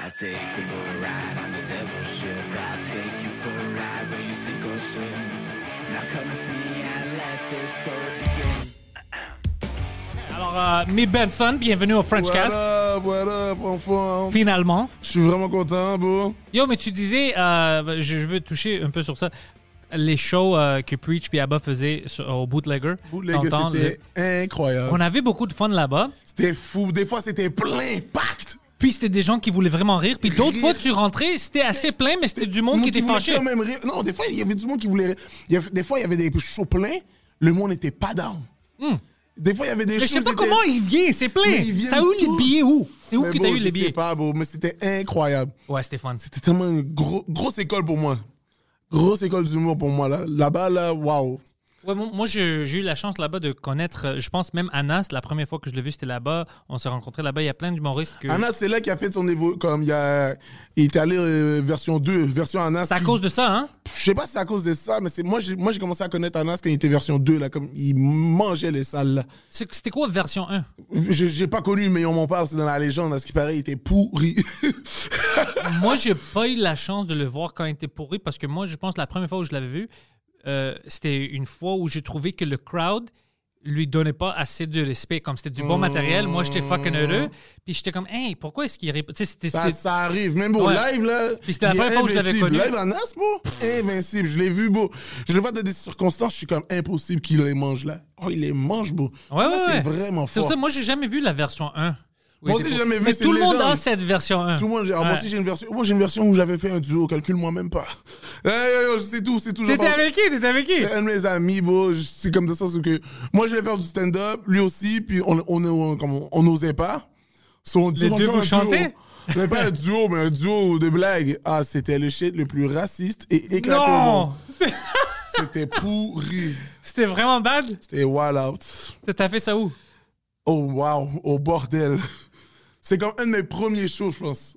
I take you for a ride on the devil's ship. I take you for a ride where you sink or swim. Now come with me and let this story begin. Alors, euh, Mi Benson, bienvenue au French What Cast. up, what up, enfant? Finalement. Je suis vraiment content, bro. Yo, mais tu disais, euh, je veux toucher un peu sur ça, les shows euh, que Preach et Abba faisaient sur- au Bootlegger. Bootleg, T'entends, c'était incroyable. le- On avait beaucoup de fun là-bas. C'était fou. Des fois, c'était plein, pacte. Puis c'était des gens qui voulaient vraiment rire. Puis d'autres fois, tu rentrais, c'était assez plein, mais c'était du monde qui était fâché. quand même rire. Non, des fois, il y avait du monde qui voulait rire. Il y avait- des fois, il y avait des shows pleins. Le monde n'était pas down. Des fois, il y avait des Hmm. Mais je shows. sais pas c'était- comment ils viennent, c'est plein. Mais ils viennent T'as eu les tous. billets où? C'est où Mais que t'as eu je les sais billets? pas, bro, mais c'était incroyable. Ouais, fun. C'était tellement une gros- grosse école pour moi. Grosse école d'humour pour moi. Là. Là-bas, là, waouh. Ouais, moi, j'ai eu la chance là-bas de connaître, euh, je pense même Anas, la première fois que je l'ai vu, c'était là-bas. On s'est rencontrés là-bas. Il y a plein d'humoristes que. Anas, c'est là qui a fait son évo... Comme il, y a... il est allé euh, version 2, version Anas. C'est à qui- cause de ça, hein? Je sais pas si c'est à cause de ça, mais c'est moi j'ai commencé à connaître Anas quand il était version 2 là comme il mangeait les salles C'était quoi version 1? Je- J'ai pas connu mais on m'en parle, c'est dans la légende, à ce qui paraît, il était pourri. moi, j'ai pas eu la chance de le voir quand il était pourri parce que moi, je pense la première fois où je l'avais vu, euh, c'était une fois où j'ai trouvé que le crowd lui donnait pas assez de respect. Comme c'était du bon matériel, moi, j'étais fucking heureux. Puis j'étais comme, hey, pourquoi est-ce qu'il répond? Ça, arrive, même beau Ouais. live là. Puis c'était la première fois où je l'avais connu. Live Anas, beau, invincible, je l'ai vu beau. Je le vois dans des circonstances, je suis comme impossible qu'il les mange là. Oh, il les mange beau. Ouais, ouais, c'est vraiment C'est fort. pour ça, moi, j'ai jamais vu la version 1. Moi aussi, j'ai jamais vu, Mais tout le monde a cette version 1. Tout le monde, ah, moi aussi j'ai une version. Moi j'ai une version où j'avais fait un duo, calcule-moi même pas. Hey, c'est tout, c'est tout. T'étais avec qui? T'étais avec qui? Un de mes amis, bro. C'est comme ça, c'est que moi, je voulais faire du stand-up, lui aussi, puis on on, n'osait pas. So, Les deux, vous chantez? C'était pas un duo, mais un duo de blagues. Ah, c'était le shit le plus raciste et éclaté. Non! C'était pourri. C'était vraiment bad? C'était wild out. T'as fait ça où? Oh, wow, au bordel. C'est comme un de mes premiers shows, je pense.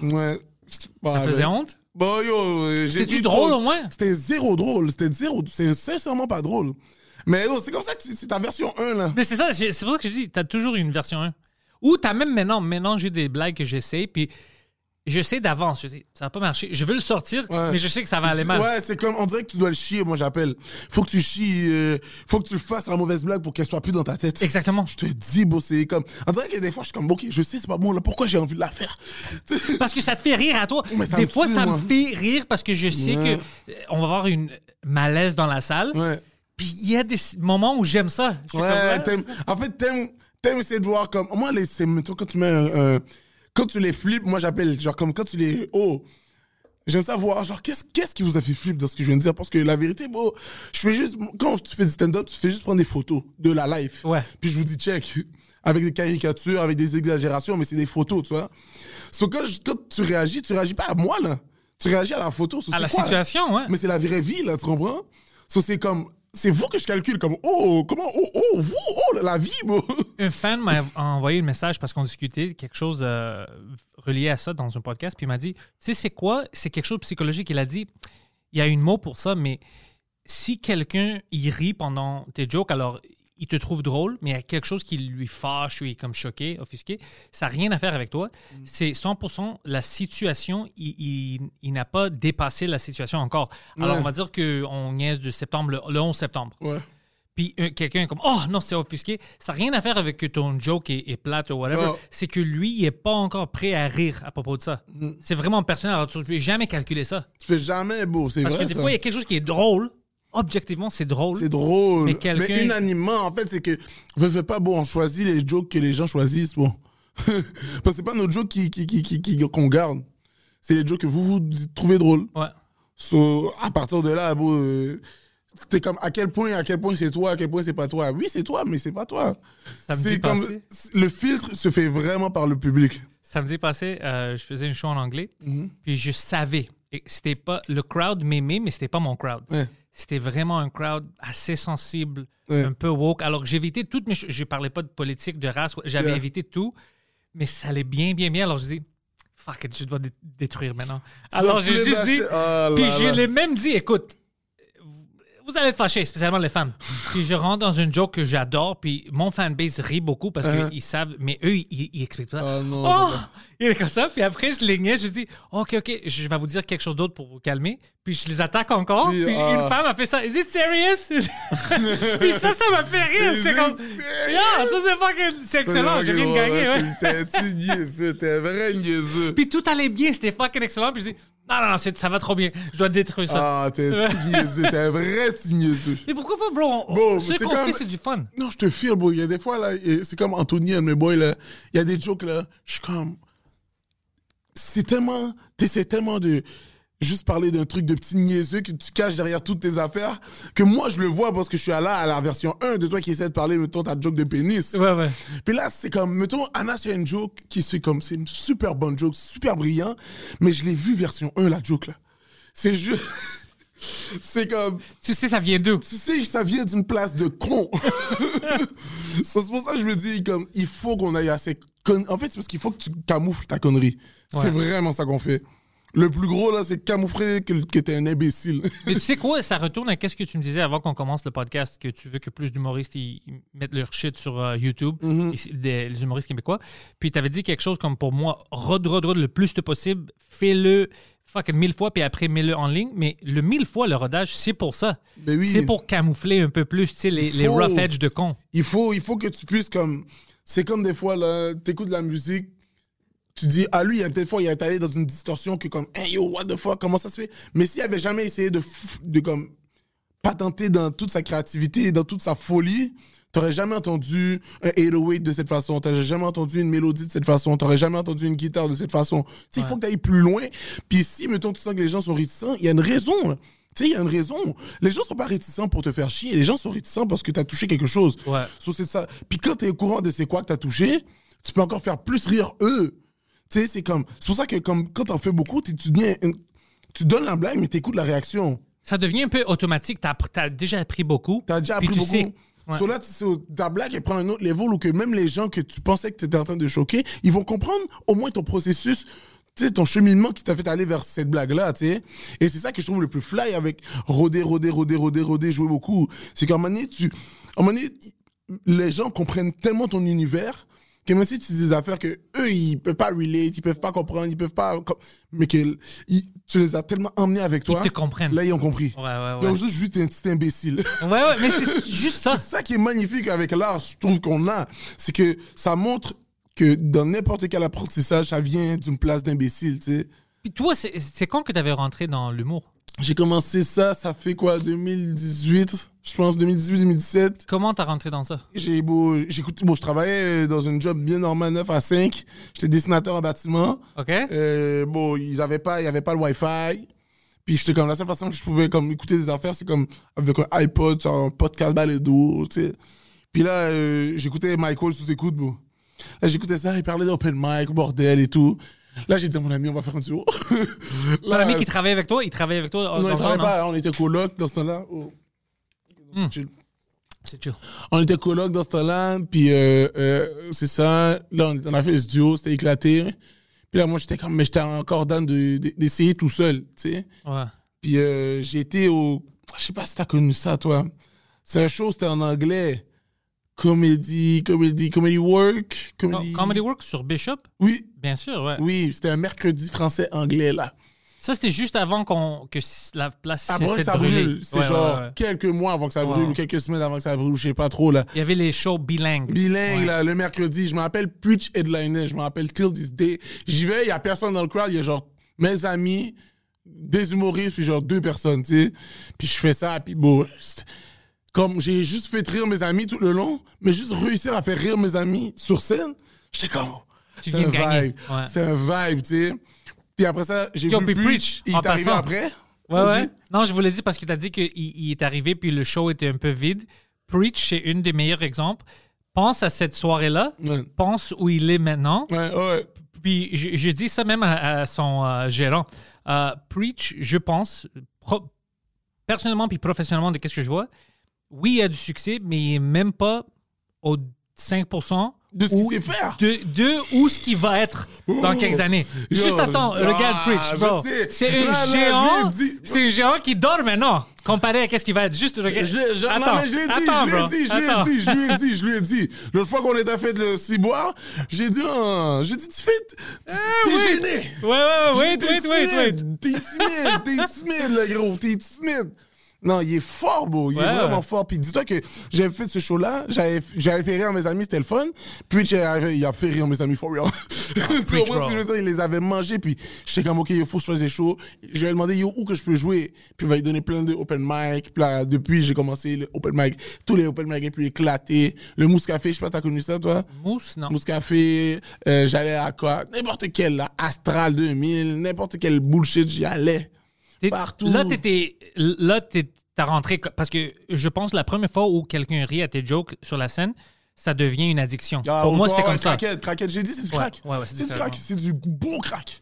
Ouais. Ah, Ça faisait honte? Bon, yo, euh, C'était-tu dit drôle, au moins? C'était zéro drôle. C'était zéro. C'est sincèrement pas drôle. Mais c'est comme ça que c'est ta version 1, là. Mais c'est ça, c'est c'est pour ça que je dis, t'as toujours une version 1. Ou t'as même maintenant mélangé des blagues que j'essaie, puis je sais d'avance, je sais, ça va pas marcher. Je veux le sortir, Ouais. mais je sais que ça va aller mal. Ouais, c'est comme, on dirait que tu dois le chier, moi j'appelle. Faut que tu chies, euh, faut que tu fasses la mauvaise blague pour qu'elle soit plus dans ta tête. Exactement. Je te dis, beau, c'est comme. On dirait que des fois, je suis comme, ok, je sais, c'est pas bon, là, pourquoi j'ai envie de la faire? Parce que ça te fait rire à toi. Mais Des fois, tue, ça me fait rire parce que je sais Ouais. que euh, on va avoir une malaise dans la salle. Ouais. Puis il y a des moments où j'aime ça. Ouais, comme, en fait, t'aimes, t'aimes essayer de voir comme. Moi, les, c'est, quand tu mets un, un- Quand tu les flippes, moi j'appelle, genre, comme quand tu les. Oh! J'aime ça voir, genre, qu'est-ce, qu'est-ce qui vous a fait flip dans ce que je viens de dire? Parce que la vérité, bon, je fais juste. Quand tu fais du stand-up, tu fais juste prendre des photos de la life. Ouais. Puis je vous dis, check. Avec des caricatures, avec des exagérations, mais c'est des photos, tu vois. So, quand, quand tu réagis, tu réagis pas à moi, là. Tu réagis à la photo. So, À la quoi? situation, ouais. Mais c'est la vraie vie, là, tu comprends? So, c'est comme. C'est vous que je calcule comme. Oh, comment. Oh, oh, vous, oh, la vie, bro. Un fan m'a envoyé un message parce qu'on discutait quelque chose euh, relié à ça dans un podcast, puis il m'a dit, tu sais, c'est quoi? C'est quelque chose de psychologique. Il a dit, il y a une mot pour ça, mais si quelqu'un, il rit pendant tes jokes, alors il te trouve drôle, mais il y a quelque chose qui lui fâche ou il est comme choqué, offusqué, ça n'a rien à faire avec toi. C'est 100% la situation, il, il- il n'a pas dépassé la situation encore. Alors, Ouais. on va dire qu'on niaise de septembre, le, le 11 septembre. Ouais. Puis euh, quelqu'un est comme Oh non, c'est offusqué. Ça n'a rien à faire avec que ton joke est, est plate ou whatever. C'est que lui, il n'est pas encore prêt à rire à propos de ça. Mm. C'est vraiment personnel. Alors, tu ne peux jamais calculer ça. Tu fais jamais, beau, c'est Parce vrai. que des ça. fois, il y a quelque chose qui est drôle. Objectivement, c'est drôle. C'est drôle. Mais Mais, unanimement, en fait, c'est que. Veux, veux pas, bon, on choisit les jokes que les gens choisissent, bon. Parce que c'est pas nos jokes qui, qui, qui, qui- qui- qu'on garde. C'est les jokes que vous vous trouvez drôles. Ouais. So, à partir de là, bon, euh, T'es comme à quel point, à quel point c'est toi, à quel point c'est pas toi? Oui, c'est toi, mais c'est pas toi. Samedi C'est comme passé. le filtre se fait vraiment par le public. Samedi passé, euh, je faisais une show en anglais, Mhm. puis je savais. C'était pas le crowd m'aimait, mais c'était pas mon crowd. Ouais. C'était vraiment un crowd assez sensible, Ouais. un peu woke. Alors que j'ai évité toutes mes choses. Je parlais pas de politique, de race. J'avais Yeah. évité tout, mais ça allait bien, bien, bien. Alors je dis, fuck it, je dois dé- détruire maintenant. Tu Alors j'ai juste dit. Oh puis je l'ai même dit, écoute, vous allez être fâchés, spécialement les femmes. puis je rentre dans une joke que j'adore, puis mon fanbase rit beaucoup parce Uh-huh. qu'ils savent, mais eux, ils, ils expliquent pas. Ah non, oh! Il est comme ça, puis après, je les niais, je dis, OK, OK, je vais vous dire quelque chose d'autre pour vous calmer. Puis je les attaque encore. Puis, Puis, ah. une femme a fait ça. Is it serious? puis ça, ça m'a fait rire. C'est comme. Yeah, ça, c'est fucking. C'est excellent. J'ai viens de gagner. ouais. T'es vrai niaiseux. Puis tout allait bien, c'était fucking excellent. Puis je dis, non, non, non, ça va trop bien. Je dois détruire ça. Ah, t'es petit niaiseux, t'es un vrai petit niaiseux. Mais pourquoi pas, bro? On- Bon, ce c'est qu'on comme- fait, c'est du fun. Non, je te file, bro. Il y a des fois, là, c'est comme Anthony, un de mes boys, là. Il y a des jokes, là. Je suis comme. C'est tellement. T'essaies tellement de. Juste parler d'un truc de petit niaiseux que tu caches derrière toutes tes affaires, que moi je le vois parce que je suis là à la version 1 de toi qui essaie de parler, mettons, ta joke de pénis. Ouais, ouais. Puis là, c'est comme, mettons, Anna, c'est une joke qui c'est comme, c'est une super bonne joke, super brillant, mais je l'ai vu version 1, la joke, là. C'est juste. c'est comme. Tu sais, ça vient d'où? Tu sais, ça vient d'une place de con. C'est pour ça que je me dis, comme, il faut qu'on aille à ces con- En fait, c'est parce qu'il faut que tu camoufles ta connerie. Ouais. C'est vraiment ça qu'on fait. Le plus gros, là, c'est camoufler que, que t'es un imbécile. Mais tu sais quoi, ça retourne à qu'est-ce que tu me disais avant qu'on commence le podcast, que tu veux que plus d'humoristes ils, mettent leur shit sur euh, YouTube, ici, des- les humoristes québécois. Puis tu avais dit quelque chose comme pour moi, rod, rod, rod le plus de possible, fais-le fucking mille fois, puis après mets-le en ligne. Mais le mille fois, le rodage, c'est pour ça. Ben oui. C'est pour camoufler un peu plus, tu sais, les, les rough edge de con. il faut, il faut que tu puisses comme. C'est comme des fois, là, t'écoutes de la musique, tu dis, ah lui, il y a peut-être fois, il est allé dans une distorsion que comme, hey yo, what the fuck, comment ça se fait? Mais s'il avait jamais essayé de, de comme, patenter dans toute sa créativité, dans toute sa folie, t'aurais jamais entendu un 808 de cette façon, t'aurais jamais entendu une mélodie de cette façon, t'aurais jamais entendu une guitare de cette façon. Tu sais, il faut que t'ailles plus loin. Puis si, mettons, tu sens que les gens sont réticents, il y a une raison. Tu sais, il y a une raison. Les gens sont pas réticents pour te faire chier. Les gens sont réticents parce que t'as touché quelque chose. Ouais. So, c'est ça. Puis quand t'es au courant de c'est quoi que t'as touché, tu peux encore faire plus rire eux. Tu sais, c'est comme. C'est pour ça que comme quand t'en fais beaucoup, tu deviens. une- Tu donnes la blague, mais t'écoutes la réaction. Ça devient un peu automatique. T'as as déjà appris beaucoup. T'as déjà appris tu beaucoup. sais- ouais. So là, tu ta blague, elle prend un autre level où que même les gens que tu pensais que t'étais en train de choquer, ils vont comprendre au moins ton processus, tu ton cheminement qui t'a fait aller vers cette blague-là, tu sais. Et c'est ça que je trouve le plus fly avec rôder, rôder, rôder, rôder, rôder, jouer beaucoup. C'est qu'à un moment donné, tu, à un moment donné, les gens comprennent tellement ton univers que même si tu dis des affaires que eux ils peuvent pas relate, ils peuvent pas comprendre, ils peuvent pas, mais que ils- tu les as tellement emmenés avec toi. Ils te comprennent. Là, ils ont compris. Ouais, ouais, Ils ont juste vu t'es un petit imbécile. Ouais, ouais, mais c'est juste ça. C'est ça qui est magnifique avec l'art, je trouve qu'on a. C'est que ça montre que dans n'importe quel apprentissage, ça vient d'une place d'imbécile, tu sais. Puis toi, c'est c'est quand que t'avais rentré dans l'humour? J'ai commencé ça, ça fait quoi, 2018, je pense, 2018-2017. Comment t'as rentré dans ça? J'ai beau, j'écoute, bon, je travaillais euh, dans une job bien normale, 9 à 5. J'étais dessinateur en bâtiment. OK? Euh, bon, ils avaient pas, il y avait pas le Wi-Fi. Puis j'étais comme la seule façon que je pouvais comme écouter des affaires, c'est comme avec un iPod, un podcast balado, tu sais. Puis là, euh, j'écoutais Michael sous écoute, bon. Là, j'écoutais ça, il parlait d'open mic, bordel et tout. Là, j'ai dit à mon ami, on va faire un duo. Ton ami qui travaillait avec toi, il travaillait avec toi non, dans il le travaillait temps, non? pas, on était coloc dans ce temps-là. Oh. Hmm. C'est chill. On était coloc dans ce temps-là, puis euh, euh, c'est ça. Là, on, a fait ce duo, c'était éclaté. Puis là, moi, j'étais comme, mais j'étais encore dans de- de- d'essayer tout seul, tu sais. Ouais. Puis euh, été au. Je sais pas si t'as connu ça, toi. C'est un show, c'était en anglais. Comédie, comédie, comedy work. Co- Comedy... Comedy Works sur Bishop? Oui, Bien sûr, ouais. oui, c'était un mercredi français-anglais, là. Ça, c'était juste avant qu'on que la place Avant que ça brûler. brûle. C'est Ouais, genre ouais, ouais. quelques mois avant que ça brûle ou quelques semaines avant que ça brûle, je sais pas trop, là. Il y avait les shows bilingues. Bilingue, Ouais. là, le mercredi. Je me rappelle Preach Headliner. Je me rappelle Till This Day. J'y vais, il y a personne dans le crowd. Il y a genre mes amis, des humoristes, puis genre deux personnes, tu sais. Puis je fais ça, puis bon. Comme j'ai juste fait rire mes amis tout le long, mais juste réussir à faire rire mes amis sur scène, j'étais comme. Tu C'est un vibe. C'est un vibe, tu sais. Puis après ça, j'ai vu Preach. Il est arrivé passant. après. Ouais, ouais. Non, je vous l'ai dit parce que tu as dit qu'il il est arrivé puis le show était un peu vide. Preach, c'est une des meilleurs exemples. Pense à cette soirée-là. Ouais. Pense où il est maintenant. Ouais, ouais. Puis je, je dis ça même à, à son euh, gérant. Euh, Preach, je pense, personnellement puis professionnellement de qu'est-ce que je vois, oui, il a du succès, mais il est même pas au 5% De ce qu'il ou sait faire. De, de où ce qu'il va être dans Oh. quelques années. Yo, Juste attends, ah, regarde Preach, bro. C'est un géant. l'ai dit. C'est un géant qui dort maintenant, comparé à qu'est-ce qu'il va être. Juste regarde. Je l'ai- je- attends, non, mais je l'ai dit, attends, je l'ai dit, je l'ai Attends. dit, je lui ai dit, je lui ai dit. L'autre fois qu'on était fait le ciboire, j'ai dit, ah, j'ai dit, tu fais, tu- t'es oui. gêné. Ouais, ouais, wait, dit, wait, wait, wait. T'es timide, t'es timide, le gros, t'es timide. Non, il est fort, beau. Il Ouais, est vraiment fort. Puis dis-toi que j'avais fait ce show-là, j'avais j'avais fait rire mes amis, c'était le fun. Puis il a fait rire mes amis for real. tu comprends ce que je veux dire? Il les avait mangés. Puis j'étais comme, OK, il faut que je fasse des shows. Je lui ai demandé, yo, où que je peux jouer? Puis il va lui donner plein de open mic. Puis là, depuis, j'ai commencé le open mic. Tous les open mic les plus éclatés. Le Mousse Café, je sais pas t'as connu ça, toi? Mousse, non. Mousse Café, euh, j'allais à quoi? N'importe quel, là, Astral 2000, n'importe quel bullshit, j'y allais. Partout. Là, t'étais. Là, t'es- t'as rentré. Parce que je pense la première fois où quelqu'un rit à tes jokes sur la scène, ça devient une addiction. Ah, Pour moi, c'était comme ça. Craquette, j'ai dit, c'est du crack. ouais, ouais, c'est du crack, c'est du bon crack.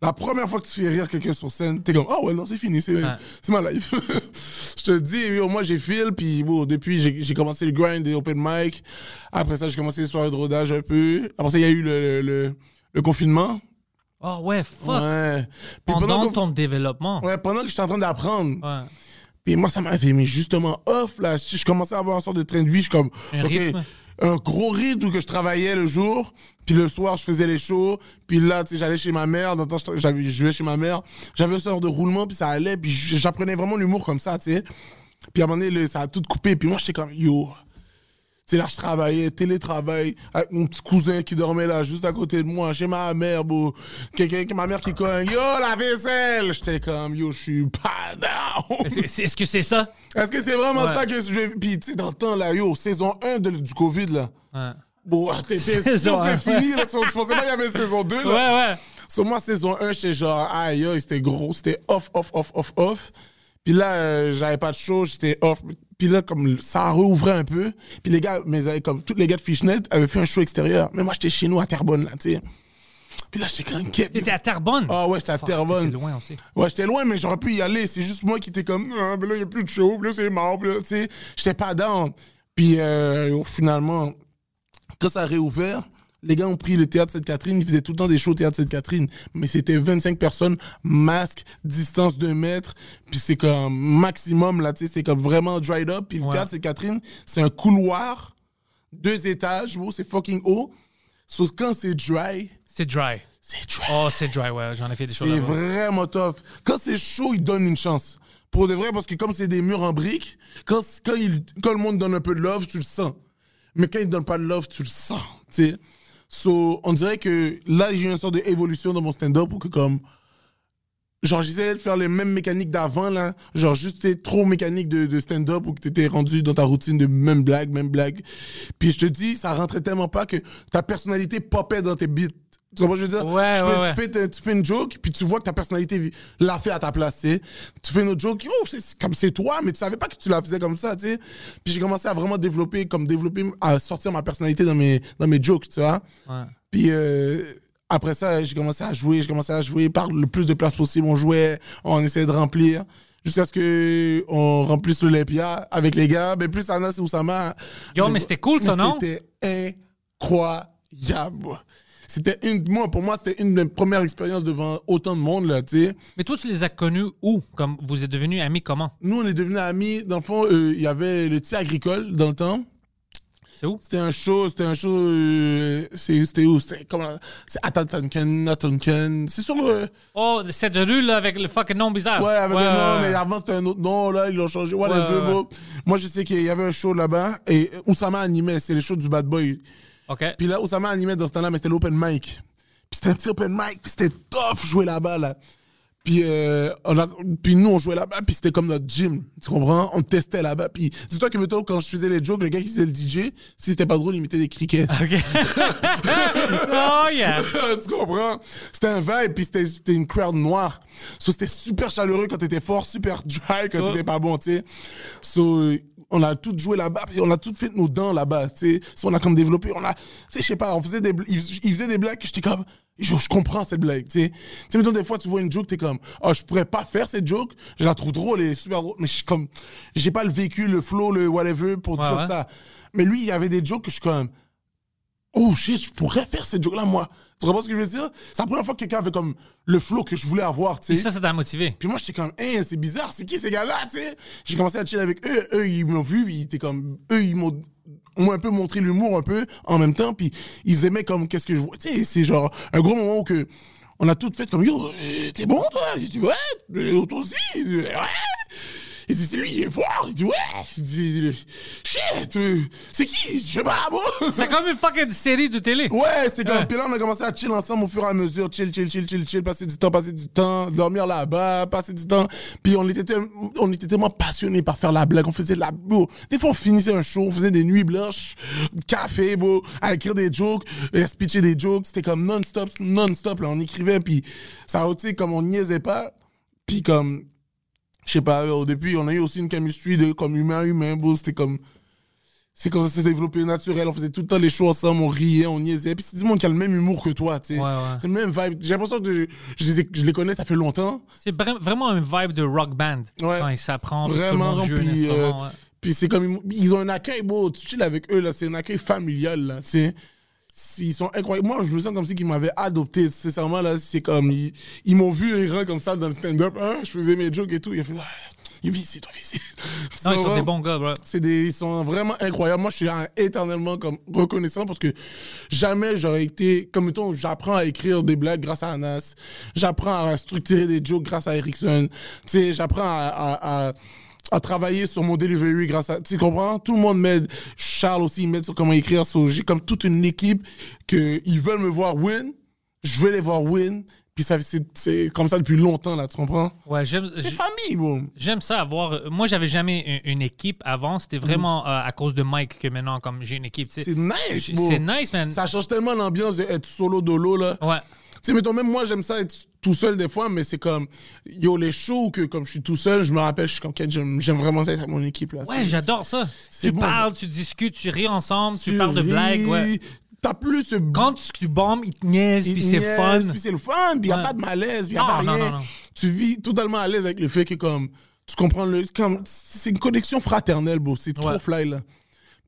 La première fois que tu fais rire quelqu'un sur scène, t'es comme, ah ouais, non, c'est fini, c'est c'est ma life. je te dis, yo, moi j'ai fil, puis bon, depuis j'ai j'ai commencé le grind des open mic. Après ça, j'ai commencé les soirées de rodage un peu. Après ça, il y a eu le, le, le- le confinement. Oh, ouais, fuck. Ouais. Puis Pendant ton développement. Ouais, pendant que j'étais en train d'apprendre. Ouais. Puis moi, ça m'avait mis justement off, là. Je commençais à avoir une sorte de train de vie. Je suis comme, Un OK, rythme. un gros rythme où que je travaillais le jour. Puis le soir, je faisais les shows. Puis là, tu sais, j'allais chez ma mère. Dans le temps, je- jouais chez ma mère. J'avais une sorte de roulement, puis ça allait. Puis j'apprenais vraiment l'humour comme ça, tu sais. Puis à un moment donné, ça a tout coupé. Puis moi, j'étais comme, yo. Là, je travaillais, télétravail, avec mon petit cousin qui dormait là, juste à côté de moi, chez ma mère, beau. Quelqu'un, ma mère qui cogne, yo, la vaisselle! J'étais comme, yo, je suis pas down! Est-ce que c'est ça? Est-ce que c'est vraiment Ouais. ça que je vais. Puis, tu sais, dans le temps, là, yo, saison 1 de- du COVID, là. Ouais. Bon, t'étais sûr que un. c'était fini, là. Tu tu pensais pas qu'il y avait une saison 2, là. Ouais, ouais. Sur moi, saison 1, j'étais genre, aïe, aïe, c'était gros, c'était off, off, off, off, off. Puis là, euh, j'avais pas de show, j'étais off. Puis là, comme ça rouvrait un peu. Puis les gars, mes amis, comme tous les gars de Fishnet avaient fait un show extérieur. Mais moi, j'étais chez nous à Terrebonne, là, tu sais. Puis là, j'étais quête. T'étais à Terrebonne? Ah ouais, j'étais à Terrebonne. t'étais loin aussi. Ouais, j'étais loin, mais j'aurais pu y aller. C'est juste moi qui étais comme, ah, mais là, il n'y a plus de show, puis là, c'est mort, puis là, tu sais. J'étais pas down. Puis euh, finalement, quand ça a réouvert, les gars ont pris le théâtre Sainte-Catherine. Ils faisaient tout le temps des shows au théâtre Sainte-Catherine. Mais c'était 25 personnes, masque, distance de mètres. Puis c'est comme maximum, là, tu sais. C'est comme vraiment dried up. Puis le Ouais. théâtre Sainte-Catherine, c'est un couloir, deux étages, bro, c'est fucking haut. Sauf quand c'est dry, C'est dry. c'est dry. Oh, c'est dry, ouais. J'en ai fait des choses C'est vraiment tough. Quand c'est chaud, ils donnent une chance. Pour de vrai, parce que comme c'est des murs en briques, quand, quand, il- quand le monde donne un peu de love, tu le sens. Mais quand il donne pas de love, tu le sens. tu sais. So, on dirait que là, j'ai eu une sorte d'évolution dans mon stand-up pour que comme. Genre, j'essayais de faire les mêmes mécaniques d'avant, là. Genre, juste, t'es trop mécanique de, de stand-up ou que t'étais rendu dans ta routine de même blague, même blague. Puis je te dis, ça rentrait tellement pas que ta personnalité popait dans tes beats. Tu que je veux dire? Ouais, Je ouais, fais- ouais. Tu, fais, tu une joke, puis tu vois que ta personnalité l'a fait à ta place, tu sais. Tu fais une autre joke, oh, c'est comme c'est toi, mais tu savais pas que tu la faisais comme ça, tu sais. Puis j'ai commencé à vraiment développer, comme développer, à sortir ma personnalité dans mes, dans mes jokes, tu vois. Puis euh, après ça, j'ai commencé à jouer, j'ai commencé à jouer par le plus de place possible. On jouait, on essayait de remplir. Jusqu'à ce que on remplisse l'Olympia avec les gars. Mais plus Anas et Oussama. Yo, mais c'était cool, ça, non? C'était incroyable. C'était une, moi, pour moi, c'était une de mes premières expériences devant autant de monde, là, tu sais. Mais toi, tu les as connus où? Comme vous êtes devenus amis comment? Nous, on est devenus amis. Dans le fond, euh, il y avait le tir agricole dans le temps. C'est où? C'était un show, c'était un show. euh, c'est- c'était où? C'était comment? C'est Atatunken, Atunken. C'est sur le. Oh, cette rue là avec le fucking nom bizarre. Ouais, avec un nom, ouais. mais avant c'était un autre nom, là, ils l'ont changé. Whatever, Ouais, ouais. Moi, je sais qu'il y avait un show là-bas et Oussama animait, c'est le show du Bad Boy. OK. Puis là, Oussama animait dans ce temps-là, mais c'était l'open mic. Puis c'était un petit open mic, puis c'était tough jouer là-bas, là. Puis, euh, on a, puis nous, on jouait là-bas, puis c'était comme notre gym. Tu comprends? On testait là-bas. Puis dis-toi que, mettons, quand je faisais les jokes, le gars qui faisait le DJ, si c'était pas drôle, il mettait des criquets. OK. oh, yeah. tu comprends? C'était un vibe, puis c'était une crowd noire. So, c'était super chaleureux quand t'étais fort, super dry quand Ouais. t'étais pas bon, tu sais. So, on a tout joué là-bas, puis on a tout fait nos dents là-bas, tu sais. So, on a comme développé, on a, tu sais, je sais pas, on faisait des, ils ils faisaient des blagues que j'étais comme, je, je comprends cette blague, tu sais. Tu sais, mettons, des fois, tu vois une joke, t'es comme, oh, je pourrais pas faire cette joke, je la trouve drôle, elle est super drôle, mais je suis comme, j'ai pas le vécu, le flow, le whatever pour Ouais, dire ouais. ça. Mais lui, il y avait des jokes que je suis comme, oh shit, je pourrais faire cette joke-là, moi. Tu comprends ce que je veux dire? C'est la première fois que quelqu'un avait comme le flow que je voulais avoir, tu Et sais. ça, ça t'a motivé. Puis moi, j'étais comme, hein, c'est bizarre, c'est qui ces gars-là, tu sais? J'ai commencé à chiller avec eux, eux, ils m'ont vu, ils étaient comme, eux, ils m'ont ont un peu montré l'humour un peu en même temps, puis ils aimaient comme qu'est-ce que je vois. Tu sais, c'est genre un gros moment où que on a tout fait comme, yo, euh, t'es bon, toi? J'ai dit, ouais, euh, toi aussi, Euh, ouais. Il dit, c'est lui, il est fort. Il dit, ouais. Il dit, shit, euh, c'est qui? Je sais pas, bon. C'est comme une fucking série de télé. Ouais, c'est comme. Puis là, on a commencé à chill ensemble au fur et à mesure. Chill, chill, chill, chill, chill. Passer du temps, passer du temps. Dormir là-bas, passer du temps. Puis on était, on était tellement passionnés par faire la blague. On faisait de la. Des fois, on finissait un show, on faisait des nuits blanches, café, bro, à écrire des jokes, à se pitcher des jokes. C'était comme non-stop, non-stop. Là, on écrivait, puis ça, tu sais, comme on niaisait pas. Puis comme. Je sais pas, au début, on a eu aussi une chemistry de comme humain-humain, bro. C'était comme. C'est comme ça s'est développé naturel. On faisait tout le temps les shows ensemble, on riait, on niaisait. Puis c'est du monde qui a le même humour que toi, tu sais. Ouais, ouais. C'est le même vibe. J'ai l'impression que je, je les ai- je les connais, ça fait longtemps. C'est vra- vraiment un vibe de rock band. Ouais. Quand ils s'apprennent, tout le Vraiment, monde puis, euh. Puis c'est comme. Ils ont un accueil, beau. Tu chill avec eux, là. C'est un accueil familial, là. Tu sais. Ils sont incroyables. Moi, je me sens comme si ils m'avaient adopté. Sincèrement, là, c'est comme. Ils, ils m'ont vu errant comme ça dans le stand-up. Hein? Je faisais mes jokes et tout. Ils ont fait. Ah, viens ici, toi, viens ici. Non, ils sont des bons gars, bro. des, ils sont vraiment incroyables. Moi, je suis éternellement comme reconnaissant parce que jamais j'aurais été, comme mettons, j'apprends à écrire des blagues grâce à Anas. J'apprends à structurer des jokes grâce à Erickson. Tu sais, j'apprends à, à, à, à travailler sur mon delivery grâce à, tu comprends? Tout le monde m'aide. Charles aussi, il m'aide sur comment écrire. So, j'ai comme toute une équipe que ils veulent me voir win. Je veux les voir win. Puis ça, c'est, comme ça depuis longtemps, là, tu comprends? Ouais, j'aime. C'est famille, bon. J'aime ça avoir. Moi, j'avais jamais une, une équipe avant. C'était vraiment euh, à cause de Mike que maintenant, comme j'ai une équipe. C'est nice. C'est nice, man. Ça change tellement l'ambiance d'être solo dolo là. Ouais. Tu sais, mettons, même moi, j'aime ça être tout seul des fois, mais c'est comme, yo, les shows que comme je suis tout seul, je me rappelle, je suis comme, j'aime vraiment être avec mon équipe là. Ouais, j'adore ça. Tu bon, parles, tu discutes, tu ris ensemble, tu, parles de ris, blagues. Ouais. T'as plus ce. Quand tu, bombes, ils te niaisent, il puis c'est niaise, fun. Puis c'est le fun, puis a Ouais. pas de malaise, puis a Non, pas rien. non, non. Tu vis totalement à l'aise avec le fait que comme, tu comprends le, comme, c'est une connexion fraternelle, beau. C'est trop Ouais. fly là.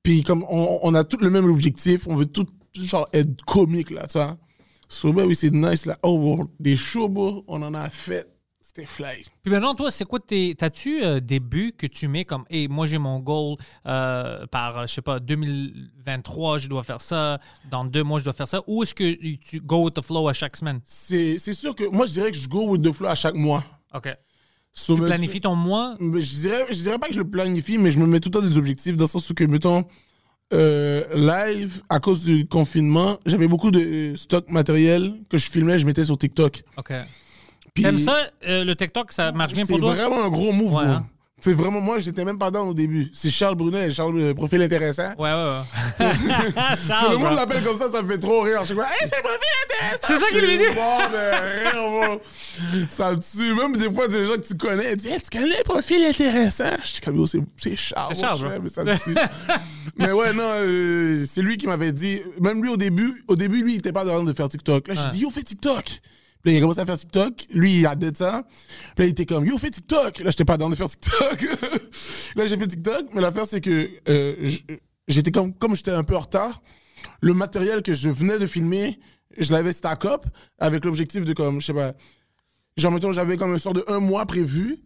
Puis comme, on, on a tout le même objectif, on veut tout, genre, être comique là, tu vois. So, oui, c'est nice là. Oh, bon, des shows, on en a fait. C'était fly. Puis maintenant, toi, c'est quoi tes. T'as-tu euh, des buts que tu mets comme, hey, moi, j'ai mon goal euh, par, euh, je sais pas, 2023, je dois faire ça. Dans deux mois, je dois faire ça. Ou est-ce que tu go with the flow à chaque semaine? C'est sûr que moi, je dirais que je go with the flow à chaque mois. OK. So, Tu planifies ton mois? Je dirais, je dirais pas que je le planifie, mais je me mets tout le temps des objectifs dans le sens où que, mettons, euh, live, à cause du confinement, j'avais beaucoup de euh, stock matériel que je filmais, je mettais sur TikTok. OK. Puis T'aimes ça, euh, le TikTok, ça marche bien C'est pour toi? vraiment un gros move, Ouais, bro. hein. C'est vraiment, moi, j'étais même pas dans au début. C'est Charles Brunet, Charles, euh, profil intéressant. Ouais, ouais, ouais. Parce que le monde l'appelle comme ça, ça me fait trop rire. Je suis comme, hey, c'est profil intéressant. C'est ça qu'il lui dit? De rire, bro. Ça me tue. Même des fois, des gens que tu connais, ils disent, hey, tu connais profil intéressant? Je suis comme, c'est Charles. C'est Charles, mais ça me tue. mais ouais, non, euh, c'est lui qui m'avait dit, même lui au début, au début, lui, il était pas de de faire TikTok. Là, j'ai Ouais. dit, yo, fais TikTok. Puis là, il a commencé à faire TikTok. Lui, il a dit ça. Puis là, il était comme, yo, fais TikTok. Là, j'étais pas dans de faire TikTok. là, j'ai fait TikTok. Mais l'affaire, c'est que euh, j'étais comme, comme j'étais un peu en retard, le matériel que je venais de filmer, je l'avais stack up avec l'objectif de comme, je sais pas, genre, mettons, j'avais comme un sort de un mois prévu.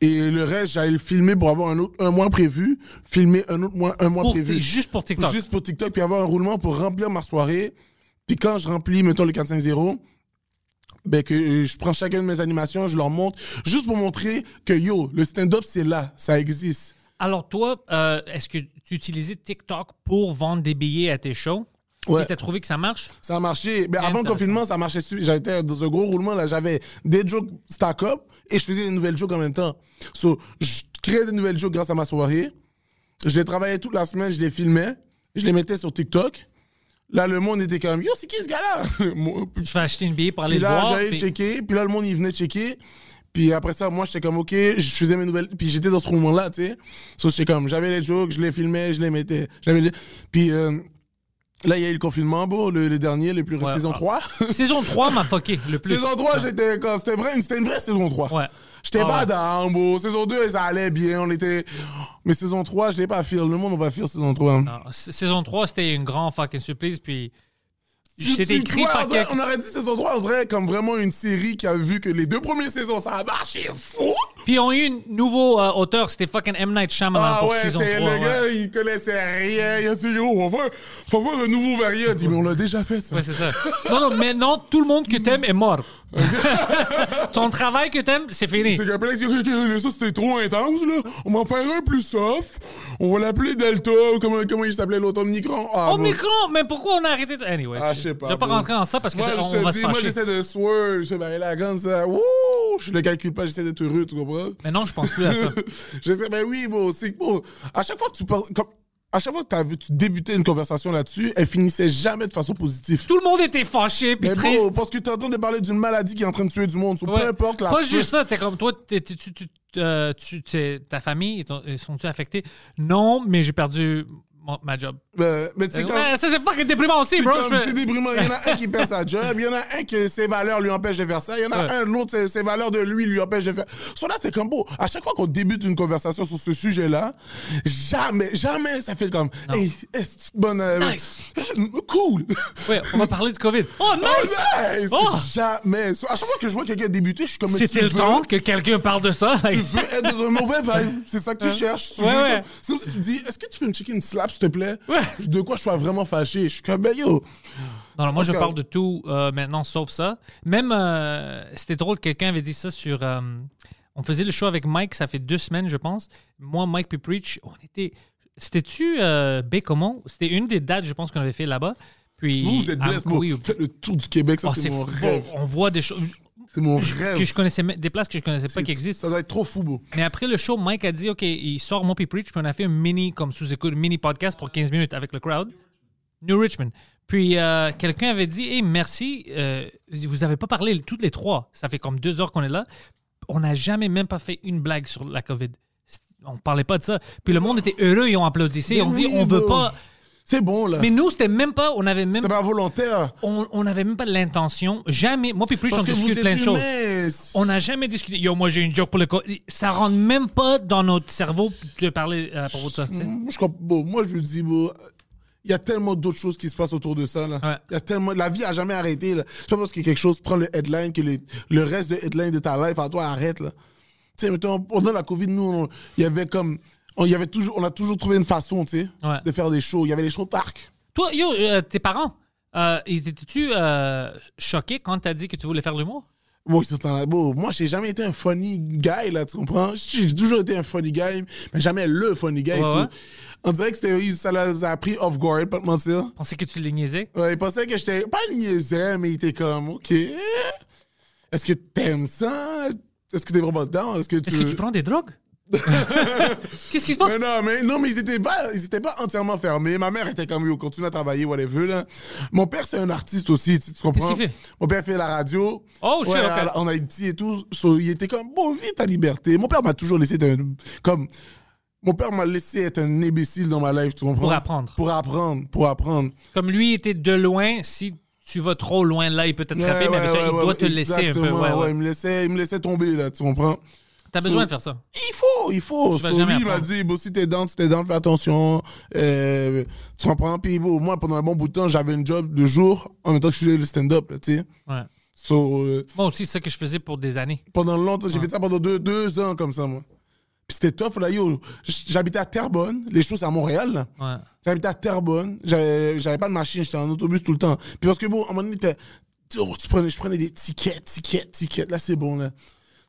Et le reste, j'allais le filmer pour avoir un autre un mois prévu, filmer un autre mois, un mois Pour- prévu. juste pour TikTok? Juste pour TikTok, puis avoir un roulement pour remplir ma soirée. Puis quand je remplis, mettons, le 450, ben que euh, je prends chacune de mes animations, je leur montre, juste pour montrer que yo, le stand-up, c'est là, ça existe. Alors, toi, euh, est-ce que tu utilisais TikTok pour vendre des billets à tes shows? Ouais. T'as trouvé que ça marche? Ça a marché. Mais avant le confinement, ça marchait. J'étais dans un gros roulement. là. J'avais des jokes stack-up et je faisais des nouvelles jokes en même temps. So, je créais des nouvelles jokes grâce à ma soirée. Je les travaillais toute la semaine, je les filmais. Je les mettais sur TikTok. Là, le monde était comme Yo, c'est qui ce gars-là? Je vais acheter une billet pour aller Puis le là, voir. j'allais puis- checker. Puis là, le monde, il venait checker. Puis après ça, moi, j'étais comme, OK, je faisais mes nouvelles. Puis j'étais dans ce moment-là, tu sais. So, j'étais comme, j'avais les jokes, je les filmais, je les mettais. Puis euh, là, il y a eu le confinement, bon, le, le dernier, le plus Ouais. saison Ah. 3. Saison 3 m'a fucké le plus. saison 3, j'étais comme, c'était vrai, c'était une vraie saison 3. Ouais. J'étais Ah pas down, bon. Saison 2, ça allait bien, on était. Mais saison 3, je l'ai pas fait. Le monde n'a pas fait saison 3. Non, saison 3, c'était une grande fucking surprise. Puis C'était écrit ouais, par quelqu'un. on aurait dit saison 3, on dirait comme vraiment une série qui a vu que les deux premières saisons, ça a marché fou. Puis on a eu un nouveau euh, auteur, c'était fucking M. Night Shyamalan Ah pour ouais, saison c'est 3. le ouais. gars, il connaissait rien. Il a dit, yo, on va va faire un nouveau variant. Il dit, mais on l'a déjà fait, ça. Ouais, c'est ça. Non, non, maintenant, tout le monde que t'aimes est mort. Ton travail que t'aimes, c'est fini. C'est qu'après, ça c'était trop intense, là. On va en faire un plus soft. On va l'appeler Delta. ou Comment, comment il s'appelait l'autre Omnicron? Ah, Oh, bon. mais pourquoi on a arrêté de... Anyway, Ah, je sais pas, Je vais pas rentrer dans ça parce que Moi, ça- je on va dis, se moi, j'essaie de swerve, je fais là comme ça. Wouh! Je le calcule pas, j'essaie d'être heureux, tu comprends? Mais non, je pense plus à ça. J'essaie, ben oui, bon, c'est bon. À chaque fois que tu parles, comme, à chaque fois que tu débutais une conversation là-dessus, elle finissait jamais de façon positive. Tout le monde était fâché puis Mais triste. bon, parce que t'es en train de parler d'une maladie qui est en train de tuer du monde. Ouais. Peu importe la Pas juste ça, t'es comme toi, t'es- t'es- tu, tu, euh, tu- ta famille, sont-ils affectés? Non, mais j'ai perdu ma job. Ben, mais tu sais, quand- Ouais, ça, c'est fucking déprimant aussi, c'est bro. comme- fais- c'est déprimant. Il y en a un qui perd sa job, il y en a un que ses valeurs lui empêchent de faire ça, il y en a Ouais. un l'autre, ses, ses valeurs de lui lui empêchent de faire. So là, t'es comme beau. À chaque fois qu'on débute une conversation sur ce sujet-là, jamais, jamais ça fait comme, hey, est bonne, euh, Nice. cool. Ouais, on va parler du COVID. Oh, Oh, nice! nice! Oh! Jamais. So, à chaque fois que je vois quelqu'un débuter, je suis comme. C'était le veux- temps que quelqu'un parle de ça. Tu veux être dans un mauvais vibe. C'est ça que tu cherches. Ouais, ouais. comme- C'est comme si tu dis Est-ce que tu peux me checker une slap, s'il te plaît Ouais. De quoi je sois vraiment fâché. Je suis comme, ben yo. Non, non, moi, je parle de tout euh, maintenant, sauf ça. Même, euh, c'était drôle, quelqu'un avait dit ça sur... euh, on faisait le show avec Mike, ça fait deux semaines, je pense. Moi, Mike puis Preach, on était... C'était-tu Bécomont? C'était une des dates, je pense, qu'on avait fait là-bas. Puis, Vous, vous êtes blessé. oui, Faites le tour du Québec, ça, oh, c'est mon rêve. On voit des choses C'est mon que je connaissais, des places que je connaissais pas qui existent. Ça doit être trop fou, beau. Mais après le show, Mike a dit, OK, il sort mon Preach, puis on a fait un mini, comme sous-écoute, mini podcast pour 15 minutes avec le crowd. New Richmond. Puis euh, quelqu'un avait dit, hey, merci, euh, vous avez pas parlé toutes les trois. Ça fait comme deux heures qu'on est là. On n'a jamais même pas fait une blague sur la COVID. On parlait pas de ça. Puis le monde était heureux, ils ont applaudi. Mais on dit, on veut pas. C'est bon, là. Mais nous, c'était même pas, on avait même, C'était pas volontaire. on, on avait même pas l'intention. Jamais. Moi puis Preach, on discute plein de choses. On n'a jamais discuté. Yo, moi, j'ai une joke pour le Ça rentre même pas dans notre cerveau de parler à propos de ça. sais. Moi, je comprends- bon, moi, je me dis, bon, il y a tellement d'autres choses qui se passent autour de ça. Là. Ouais. Il y a tellement, la vie a jamais arrêté. Là. C'est pas parce que quelque chose prend le headline que les- le reste de headline de ta life à toi arrête. Là. Tu sais, mettons, pendant la COVID, nous, on- il y avait comme. On, y avait toujours, on a toujours trouvé une façon, tu sais, Ouais. de faire des shows. Il y avait les shows parcs. Toi, yo, euh, tes parents, euh, étais-tu euh, choqué quand t'as dit que tu voulais faire l'humour? Bon, bon, moi, j'ai jamais été un funny guy, là, tu comprends? J'ai toujours été un funny guy, mais jamais le funny guy. Ouais, so- ouais. On dirait que ça les a pris off guard, pas te mentir. Pensais que tu les niaisais? Ouais, il pensait que j'étais pas niaisais, mais il était comme, OK. Est-ce que t'aimes ça? Est-ce que t'es vraiment dedans? Est-ce que tu. Est-ce que tu prends des drogues? Qu'est-ce qui se passe? Mais non, mais, non, mais ils étaient pas, ils étaient pas entièrement fermés. Ma mère était comme, yo, continue à travailler, whatever, là. Mon père, c'est un artiste aussi, tu, tu comprends? Qu'est-ce qu'il fait? Mon père fait la radio. Oh, shit, Ouais, ok. à- En Haïti et tout. So, il était comme, bon, vis ta liberté. Mon père m'a toujours laissé être un, comme, mon père m'a laissé être un imbécile dans ma life, tu comprends? Pour apprendre. Pour apprendre, pour apprendre. Comme lui était de loin, si tu vas trop loin là, il peut t'attraper, Ouais, mais ouais, ça, il doit te laisser un peu. Ouais, ouais. Il, me laissait, il me laissait tomber, là, tu comprends? T'as besoin de faire ça. Il faut, il faut. So, lui, il m'a dit, bon, si t'es dans, si t'es dans, fais attention. Euh, tu comprends? Puis, bon, moi, pendant un bon bout de temps, j'avais un job de jour, en même temps que je faisais le stand-up, là, tu sais. Ouais. So, euh, Moi aussi, c'est ça que je faisais pour des années. pendant longtemps, j'ai fait ça pendant deux, deux ans, comme ça, moi. Puis c'était tough, là, yo. J'habitais à Terrebonne, les choses, à Montréal, là. Ouais. J'habitais à Terrebonne, j'avais pas de machine, j'étais en autobus tout le temps. Puis parce que bon, à un moment donné, oh, tu prenais, je prenais des tickets, tickets, tickets, là c'est bon là.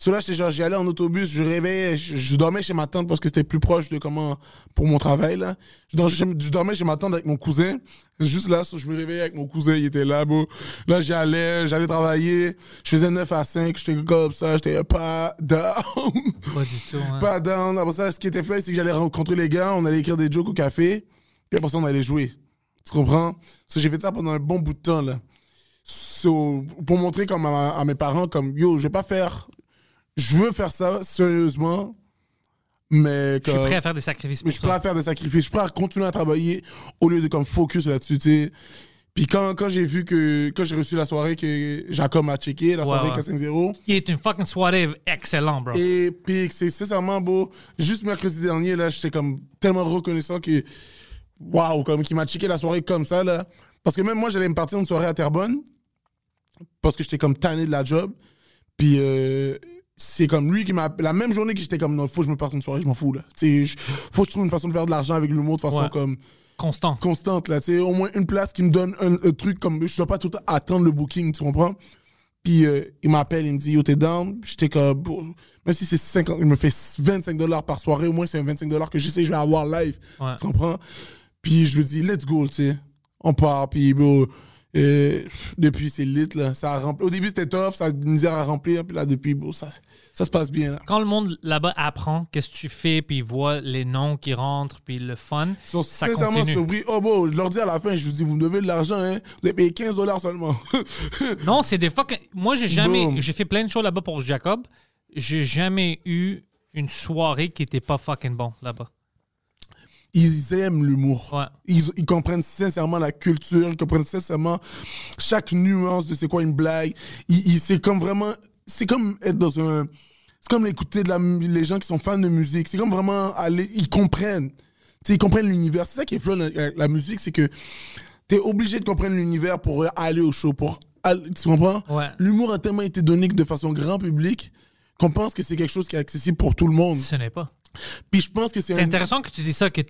So là, j'étais genre, j'y allais en autobus, je rêvais, je, je dormais chez ma tante parce que c'était plus proche de comment, pour mon travail, là. Je, dor- je- je dormais chez ma tante avec mon cousin. Juste là, so, je me réveillais avec mon cousin, il était là, bro. Là, j'y allais, j'allais travailler. Je faisais 9 à 5, j'étais comme ça, j'étais pas down. Pas du tout. hein. pas down. Après ça, ce qui était fait, c'est que j'allais rencontrer les gars, on allait écrire des jokes au café, puis après ça, on allait jouer. Tu comprends? So, j'ai fait ça pendant un bon bout de temps, là. So, pour montrer comme à, à mes parents, comme, yo, je vais pas faire... Je veux faire ça, sérieusement, mais... Je suis prêt à faire des sacrifices mais je suis prêt à faire des sacrifices. Je suis prêt à continuer à travailler au lieu de comme focus là-dessus, tu sais. Puis quand, quand j'ai vu que... Quand j'ai reçu la soirée que Jacob m'a checké, la soirée ouais. K5-0, Qui est une fucking soirée excellente, bro. et puis c'est sincèrement beau. Juste mercredi dernier, là, j'étais comme tellement reconnaissant que... Waouh, comme qu'il m'a checké la soirée comme ça, là. Parce que même moi, j'allais me partir une soirée à Terrebonne. Parce que j'étais comme tanné de la job. Puis euh, c'est comme lui qui m'a... La même journée que j'étais comme, non, faut que je me parte une soirée, je m'en fous, là. Tu faut que je trouve une façon de faire de l'argent avec l'humour de façon Ouais. comme Constant. constante, là. Tu au moins une place qui me donne un, un truc comme... Je dois pas tout le temps attendre le booking, tu comprends? Puis euh, il m'appelle, il me dit, yo, t'es down? J'étais comme, même si c'est 50, il me fait 25 dollars par soirée, au moins c'est un 25 dollars que je sais que je vais avoir live. Ouais. Tu comprends? Puis je me dis, let's go, tu sais. On part, puis bro, euh, depuis c'est lit, là. Ça a rempli. Au début c'était tough, ça a misère à remplir, puis là depuis, bon, ça, ça se passe bien, là. Quand le monde là-bas apprend qu'est-ce que tu fais, puis voit les noms qui rentrent, puis le fun, Ils sont ça sincèrement continue. surpris. Oh, bon, je leur dis à la fin, je vous dis, vous me devez de l'argent, hein. Vous avez payé 15 dollars seulement. Non, c'est des fucking. Moi, j'ai jamais. J'ai fait plein de choses là-bas pour Jacob. J'ai jamais eu une soirée qui était pas fucking bon là-bas. ils aiment l'humour. Ouais. Ils, ils comprennent sincèrement la culture, ils comprennent sincèrement chaque nuance de c'est quoi une blague. Ils, ils- c'est comme vraiment, c'est comme être dans un, c'est comme écouter de la, les gens qui sont fans de musique. C'est comme vraiment aller, ils comprennent. Tu sais, ils comprennent l'univers. C'est ça qui est fun avec avec la musique, c'est que t'es obligé de comprendre l'univers pour aller au show, pour aller- tu comprends? Ouais. L'humour a tellement été donné que de façon grand public qu'on pense que c'est quelque chose qui est accessible pour tout le monde. Ce n'est pas. Puis je pense que c'est C'est un- intéressant que tu dis ça, que,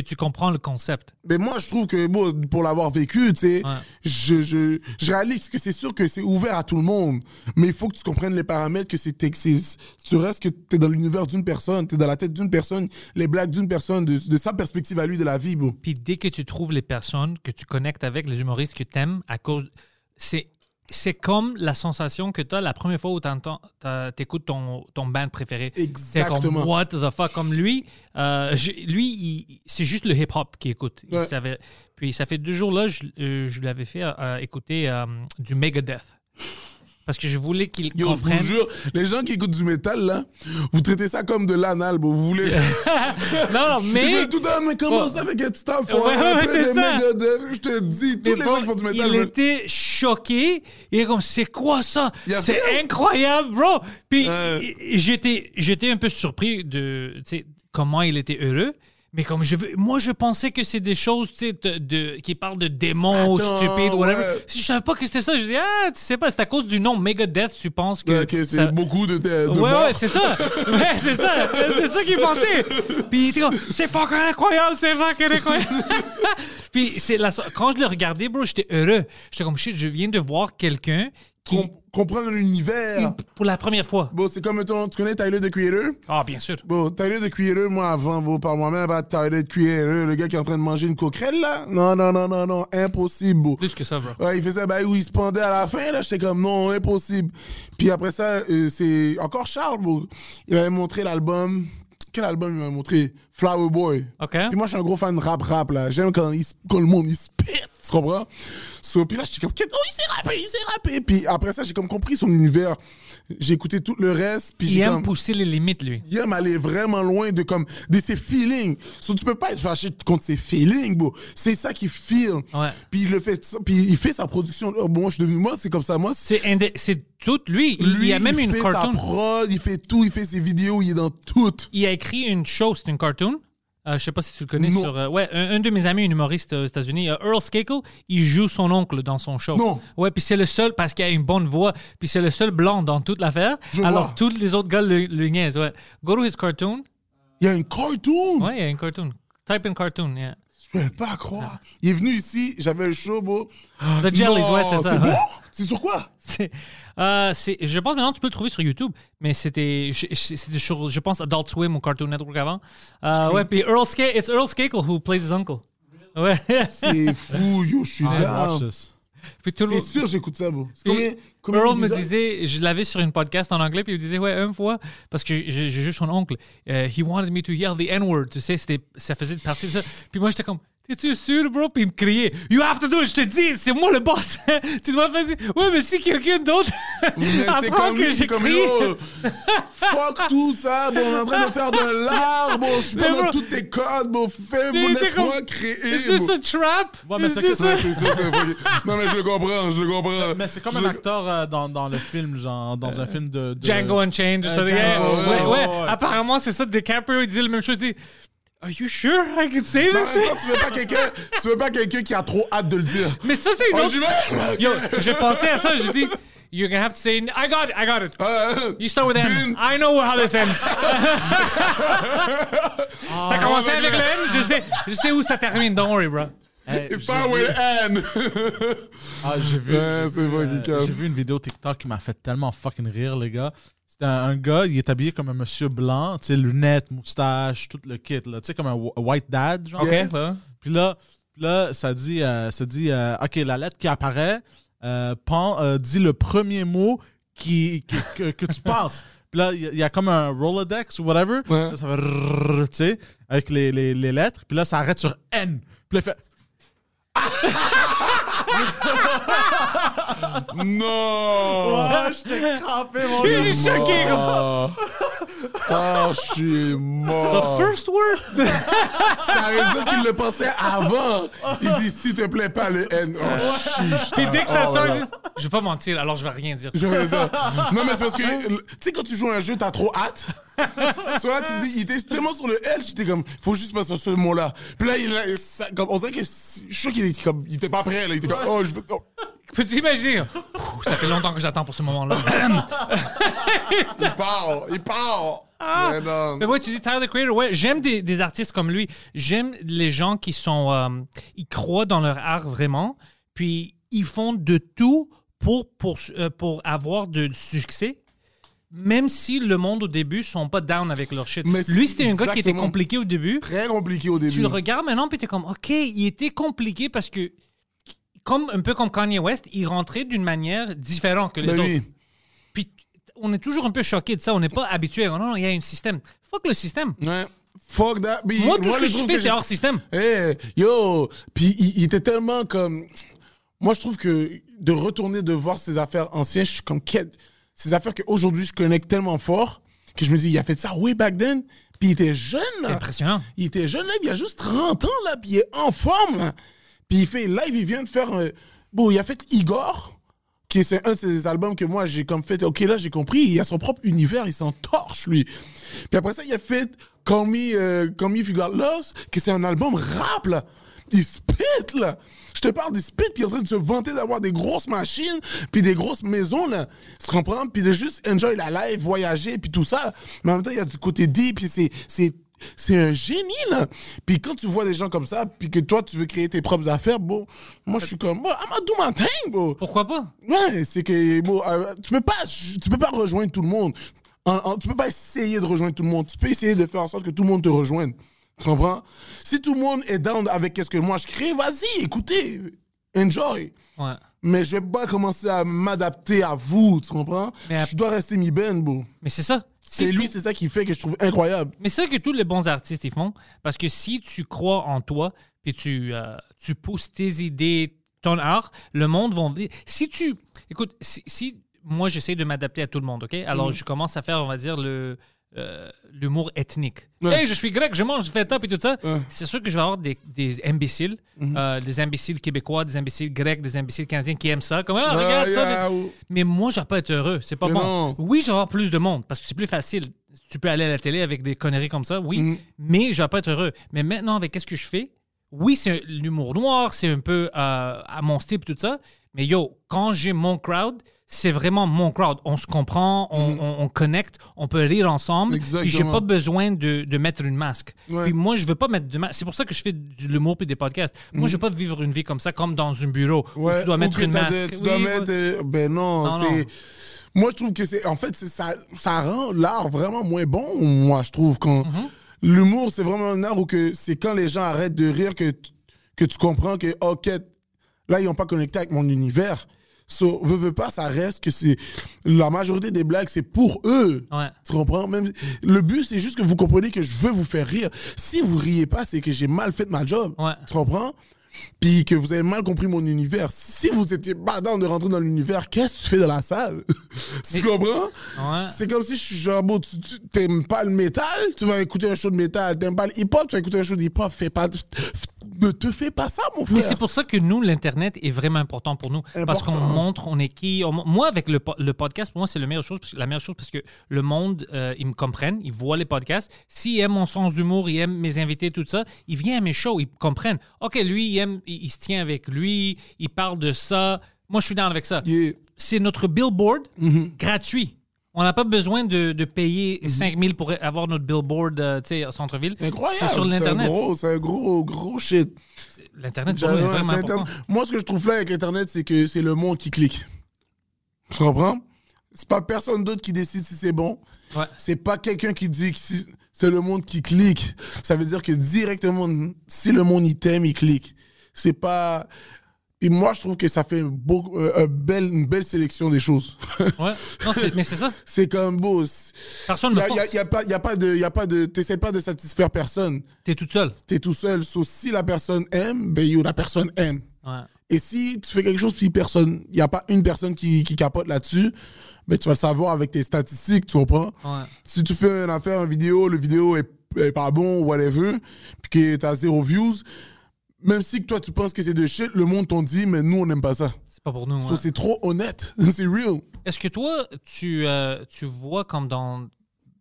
tu comprends le concept. Mais moi, je trouve que, bon, pour l'avoir vécu, tu sais, Ouais. je, je, je réalise que c'est sûr que c'est ouvert à tout le monde. Mais il faut que tu comprennes les paramètres, que c'est, que c'est- tu restes que tu es dans l'univers d'une personne, tu es dans la tête d'une personne, les blagues d'une personne, de, de sa perspective à lui de la vie, bon. Puis dès que tu trouves les personnes que tu connectes avec, les humoristes que tu aimes, à cause. C'est. C'est comme la sensation que tu as la première fois où tu écoutes ton, ton band préféré. Exactement. Comme, What the fuck? Comme lui, euh, lui c'est juste le hip-hop qu'il écoute. Il savait- puis ça fait deux jours là, je, euh, je lui avais fait euh, écouter euh, du Megadeth. Parce que je voulais qu'il Yo, je comprenne. vous jure, les gens qui écoutent du métal, là, vous traitez ça comme de l'anal, bon. Vous voulez. Non, non, mais. tout le temps, mais comment Oh. ça avec un petit enfant? Ouais, ouais, peu c'est de ça. Je te dis, tous Mais les bon, gens qui font du métal. il était choqué. Il est comme, c'est quoi ça? C'est incroyable, bro. Puis Ouais. j'étais, j'étais un peu surpris de comment il était heureux. Mais comme je veux, moi je pensais que c'est des choses tu sais, de, de- qui parlent de démons ou Satan, stupides ou whatever. ouais. Si je savais pas que c'était ça, je dis ah tu sais pas, c'est à cause du nom Megadeth, tu penses que Ouais, ok, c'est ça- beaucoup de, de Ouais, morts. ouais, c'est ça. Ouais, c'est ça. C'est ça qu'il pensait. Puis il était comme, c'est fucking incroyable, c'est fucking incroyable. Puis c'est la, quand je le regardais, bro, j'étais heureux. J'étais comme, shit, je viens de voir quelqu'un qui, Com- comprendre l'univers. pour la première fois. Bon, c'est comme, mettons, tu connais Tyler, the Creator? Ah, bien sûr. Bon, Tyler, the Creator, moi, avant, bon, par moi-même, bah, Tyler, the Creator, le gars qui est en train de manger une coquerelle, là? Non, non, non, non, non, impossible, beau. Plus que ça, bro. Ouais, il faisait, bah, où il se pendait à la fin, là, j'étais comme, non, impossible. Puis après ça, euh, c'est encore Charles, beau. Il m'avait montré l'album. Quel album il m'avait montré? Flower Boy. OK. Puis moi, je suis un gros fan de rap-rap, là. J'aime quand, il quand le monde, il se pète, tu comprends? So, puis là, j'étais comme, oh, il s'est rappé, il s'est rappé. Puis après ça, j'ai comme compris son univers. J'ai écouté tout le reste, puis Il aime comme... pousser les limites, lui. Il aime aller vraiment loin de comme de ses feelings. So, tu peux pas être fâché contre ses feelings, bro. C'est ça qu'il feel. Ouais. Puis il le fait, puis il fait sa production. Oh, bon, moi, je suis devenu, moi, c'est comme ça. Moi, c'est C'est tout lui. Il, lui, il y a même une fait sa cartoon. prod, il fait tout, il fait ses vidéos, il est dans tout. Il a écrit une show, c'est une cartoon. Euh, je sais pas si tu le connais Non. sur. euh, ouais, un, un de mes amis, un humoriste aux États-Unis, euh, Earl Skakel, il joue son oncle dans son show. Non. Ouais, puis c'est le seul parce qu'il a une bonne voix, puis c'est le seul blanc dans toute l'affaire. Alors vois. tous les autres gars le, le niaisent. Ouais. Go to his cartoon. Il y a une cartoon. Ouais, il y a une cartoon. Type in cartoon. Yeah. Je peux pas croire. Il est venu ici, j'avais le show, bro. The Jellies, ouais, c'est ça. C'est ouais. bon? C'est sur quoi? C'est- euh, je pense maintenant tu peux le trouver sur YouTube, mais c'était sur je pense Adult Swim ou Cartoon Network avant. Euh, ouais, puis Earl Sk it's Earl Skakel who plays his uncle. Ouais. C'est fou, yo, je suis watch down. Puis tout C'est sûr, j'écoute ça. C'est combien, Puis combien Earl me disait, je l'avais sur une podcast en anglais, puis il me disait, ouais, une fois, parce que j'ai juste son oncle, euh, he wanted me to yell the N-word, tu sais, ça faisait partie de ça. Puis moi, j'étais comme, t'es-tu sûr, bro? Puis il me criait, you have to do it, je te dis, c'est moi le boss. tu dois faire ça. Ouais, mais si quelqu'un d'autre Mais c'est apprend comme que lui, c'est comme j'écris. yo. Fuck tout ça, bon, on est en train de faire de l'art, bon, je suis pas dans tous tes codes, bon, fais, bon, laisse-moi comme, créer. Is this bon. a trap? Ouais, mais Is c'est this que a- Ouais, c'est ça, c'est Non, mais je le comprends, je le comprends. Mais c'est comme Je un acteur euh, dans, dans le film, genre, dans un film de. de- Django Unchained, ça. Euh, Django, ouais, ouais, ouais. ouais, ouais. Apparemment, c'est ça. DiCaprio, il disait la même chose. Il dit, Are you sure I can say this? temps, tu veux pas quelqu'un, tu veux pas quelqu'un qui a trop hate de le dire. Mais ça, c'est une Oh, autre. Yo, j'ai pensé à ça. J'ai dit, You're gonna have to say, I got it, I got it. Euh, You start with N. Bin. I know how this ends. T'as commencé avec le- N, je sais, je sais où ça termine. Don't worry, bro. Hey, It's vu- with N. Ah, j'ai vu, Ouais, j'ai vu, euh, vu une vidéo TikTok qui m'a fait tellement fucking rire, les gars. C'était un, un gars, il est habillé comme un monsieur blanc, tu sais, lunettes, moustache, tout le kit, là, tu sais, comme un wh- white dad, genre. OK. ouais. Puis là, là ça dit, euh, ça dit euh, OK, la lettre qui apparaît euh, pen- euh, dit le premier mot qui, qui- que, que tu penses. Puis là, il y, y a comme un Rolodex ou whatever. Ouais. Là, ça fait tu sais, avec les, les, les lettres. Puis là, ça arrête sur N. Puis là, il fait Non. Ah, j'étais crampé, mon Je gars. suis choqué, gros. Ah, Ah, je suis The mort. first word? Ça veut dire qu'il le pensait avant. Il dit, s'il te plaît, pas le N. Oh, chiche. Puis dès que ça Oh, sort, voilà. je je vais pas mentir, alors je vais rien dire. Je fais ça. Non, mais c'est parce que, tu sais, quand tu joues à un jeu, t'as trop hâte. Là, il était tellement sur le L, j'étais comme, faut juste pas sur ce mot-là. Puis là, il, a- ça- comme, on dirait que, je suis sûr qu'il était comme, il était pas prêt, là. Il était comme, oh, je veux, oh. Peux-tu imaginer? Ouh, Ça fait longtemps que j'attends pour ce moment-là. il part, il part. Mais non. Mais ouais, tu dis Tyler the Creator, ouais, j'aime des, des artistes comme lui. J'aime les gens qui sont. euh, ils croient dans leur art vraiment, puis ils font de tout pour, pour, euh, pour avoir de succès. Même si le monde au début sont pas down avec leur shit. Mais Lui, c'était un gars qui était compliqué au début. Très compliqué au début. Tu le regardes maintenant, puis t'es comme, OK, il était compliqué parce que, comme, un peu comme Kanye West, il rentrait d'une manière différente que les Ben autres. oui. Puis on est toujours un peu choqué de ça. On n'est pas habitué. Non, non, il y a un système. Fuck le système. Ouais. Fuck that. Mais Moi, tout ce que je trouve fais, c'est hors système. Eh, yo, puis il, il était tellement comme. Moi, je trouve que de retourner de voir ces affaires anciennes, je suis comme quel- ces affaires qu'aujourd'hui je connecte tellement fort que je me dis, il a fait ça way back then, puis il était jeune là. Impressionnant. Il était jeune là, il a juste 30 ans là, puis il est en forme. là. Puis il fait live, il vient de faire. euh, Bon, il a fait Igor, qui est c'est un de ses albums que moi j'ai comme fait. Ok, là j'ai compris, il a son propre univers, il s'en torche lui. Puis après ça, il a fait Call Me, euh, Call Me If You Got Lost, qui c'est un album rap là. Il spit là. Je te parle des spit, puis il est en train de se vanter d'avoir des grosses machines, puis des grosses maisons là. Tu comprends? Puis de juste enjoy la life, voyager, puis tout ça. Mais en même temps, il y a du côté deep, puis c'est c'est c'est un génie, là. Puis quand tu vois des gens comme ça, puis que toi, tu veux créer tes propres affaires, bon, moi, je suis comme, bon, I'm do my thing, bro. Pourquoi pas? Ouais, c'est que, bon, euh, tu peux pas, tu peux pas rejoindre tout le monde. En- en- tu peux pas essayer de rejoindre tout le monde. Tu peux essayer de faire en sorte que tout le monde te rejoigne. Tu comprends? Si tout le monde est down avec ce que moi je crée, vas-y, écoutez, enjoy. Ouais. Mais je vais pas commencer à m'adapter à vous, tu comprends? Mais à- Je dois rester mi ben, bro. Mais c'est ça. C'est lui, c'est ça qui fait que je trouve incroyable. Mais c'est ça que tous les bons artistes ils font. Parce que si tu crois en toi, puis tu, euh, tu pousses tes idées, ton art, le monde va. Si tu. Écoute, si, si moi j'essaie de m'adapter à tout le monde, OK? Alors je commence à faire, on va dire, le. Euh, l'humour ethnique. Ouais. Hey, je suis grec, je mange du feta et tout ça. Ouais. C'est sûr que je vais avoir des, des imbéciles, euh, des imbéciles québécois, des imbéciles grecs, des imbéciles canadiens qui aiment ça. Comme, ah, regarde ça. yeah, Mais moi, je vais pas être heureux. C'est pas Mais bon. non. Oui, je vais avoir plus de monde parce que c'est plus facile. Tu peux aller à la télé avec des conneries comme ça, oui. Mm. Mais je vais pas être heureux. Mais maintenant, avec qu'est-ce que je fais, oui, c'est l'humour noir, c'est un peu euh, à mon style, tout ça. Mais yo, quand j'ai mon crowd, c'est vraiment mon crowd. On se comprend, on, on, on connecte, on peut rire ensemble. Puis j'ai. Exactement. pas besoin de, de mettre une masque. Ouais. Puis moi, je veux pas mettre de masque. C'est pour ça que je fais de l'humour puis des podcasts. Moi, je veux pas vivre une vie comme ça, comme dans un bureau où tu dois mettre une masque. tu Oui, dois mettre. euh, ben non, Non, c'est. non. Moi, je trouve que c'est. En fait, c'est- ça, ça rend l'art vraiment moins bon, moi, je trouve. Quand Mhm. L'humour, c'est vraiment un art où que c'est quand les gens arrêtent de rire que, que tu comprends que, OK, là, ils n'ont pas connecté avec mon univers. So, veux, veux pas, ça reste que c'est. La majorité des blagues, c'est pour eux. Ouais. Tu comprends? Même, le but, c'est juste que vous comprenez que je veux vous faire rire. Si vous riez pas, c'est que j'ai mal fait ma job. Ouais. Tu comprends? Puis que vous avez mal compris mon univers. Si vous étiez pas dans de rentrer dans l'univers, qu'est-ce que tu fais dans la salle? tu comprends? Ouais. C'est comme si je suis genre, bon, tu tu- t'aimes pas le métal, tu vas écouter un show de métal. T'aimes pas le hip-hop, tu vas écouter un show de hip-hop. Fais pas, ne te fais pas ça, mon Mais frère. c'est pour ça que nous, l'Internet est vraiment important pour nous. Parce qu'on montre, on est qui. on- moi, avec le, le podcast, pour moi, c'est la meilleure chose. parce que- La meilleure chose parce que le monde, euh, ils me comprennent, ils voient les podcasts. S'ils aiment mon sens d'humour, ils aiment mes invités, tout ça, ils viennent à mes shows, ils comprennent. OK, lui, il, aime, il, il se tient avec lui, il parle de ça. Moi, je suis down avec ça. Yeah. C'est notre billboard Mm-hmm. gratuit. On n'a pas besoin de, de payer 5 000 pour avoir notre billboard euh, au centre-ville. C'est incroyable. C'est sur C'est un l'Internet. gros, c'est un gros, gros shit. L'Internet, pour nous, est Ouais, vraiment c'est important. Moi, ce que je trouve là avec Internet, c'est que c'est le monde qui clique. Tu comprends? C'est pas personne d'autre qui décide si c'est bon. Ouais. C'est pas quelqu'un qui dit que si- c'est le monde qui clique. Ça veut dire que directement, si le monde il t'aime, il clique. C'est pas. Et moi, je trouve que ça fait beaucoup, euh, un belle, une belle sélection des choses. Ouais. Non, c'est- mais c'est ça. c'est comme beau. Personne Il ne force. y a- y a pas, y a pas de, y a pas de, t'essaies pas de satisfaire personne. T'es toute seule. T'es tout seul. Sauf si la personne aime, ben la personne aime. Ouais. Et si tu fais quelque chose puis personne, il n'y a pas une personne qui, qui capote là-dessus, ben tu vas le savoir avec tes statistiques, tu comprends? Ouais. Si tu fais une affaire, une vidéo, le vidéo est, est pas bon ou whatever, puis que t'as zéro views, même si toi tu penses que c'est de shit, le monde t'en dit, mais nous on n'aime pas ça. C'est pas pour nous. So, ouais. c'est trop honnête, c'est real. Est-ce que toi, tu, euh, tu vois comme dans,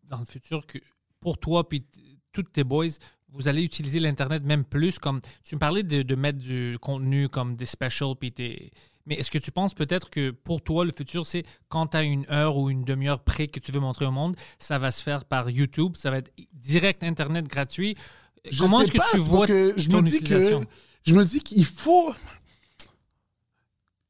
dans le futur que pour toi puis t- tous tes boys, vous allez utiliser l'Internet même plus comme... Tu me parlais de, de mettre du contenu comme des specials puis tes... Mais est-ce que tu penses peut-être que pour toi, le futur, c'est quand tu as une heure ou une demi-heure près que tu veux montrer au monde, ça va se faire par YouTube, ça va être direct Internet gratuit. Je Comment est-ce que pas, tu vois que je ton me dis que je me dis qu'il faut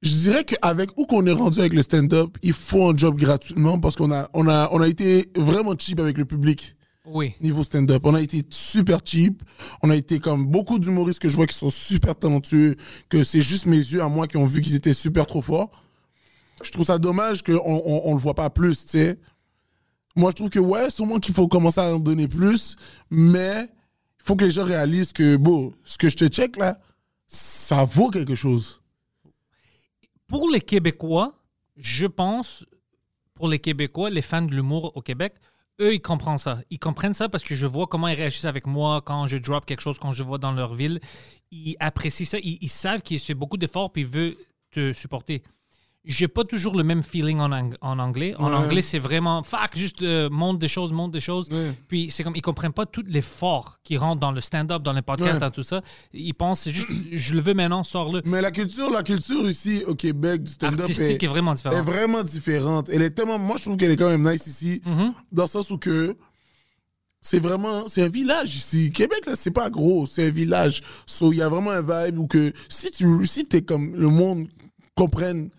je dirais qu'avec où qu'on est rendu avec le stand-up, il faut un job gratuitement parce qu'on a on a on a été vraiment cheap avec le public Oui. niveau stand-up. On a été super cheap. On a été comme beaucoup d'humoristes que je vois qui sont super talentueux, que c'est juste mes yeux à moi qui ont vu qu'ils étaient super trop forts. Je trouve ça dommage qu'on on, on le voit pas plus, tu sais. Moi, je trouve que ouais, sûrement qu'il faut commencer à en donner plus, mais faut que les gens réalisent que, bon, ce que je te check là, ça vaut quelque chose. pour les Québécois, je pense, pour les Québécois, les fans de l'humour au Québec, eux, ils comprennent ça. Ils comprennent ça parce que je vois comment ils réagissent avec moi quand je drop quelque chose, quand je vois dans leur ville. Ils apprécient ça. Ils, savent qu'ils fait beaucoup d'efforts puis ils veulent te supporter. J'ai pas toujours le même feeling en, ang- en anglais. En Ouais. anglais, c'est vraiment fuck, juste euh, monte des choses, monte des choses. Ouais. Puis c'est comme ils comprennent pas tout l'effort qui rentre dans le stand-up, dans les podcasts, Ouais. dans tout ça. Ils pensent c'est juste je le veux maintenant, sors-le. Mais la culture, la culture ici au Québec du stand-up Artistique est vraiment différent. est vraiment différente. Elle est tellement. Moi, je trouve qu'elle est quand même nice ici, Mhm. dans le sens où que c'est vraiment. C'est un village ici. Québec, là, c'est pas gros, c'est un village. So, il y a vraiment un vibe où que si tu si es comme le monde comprenne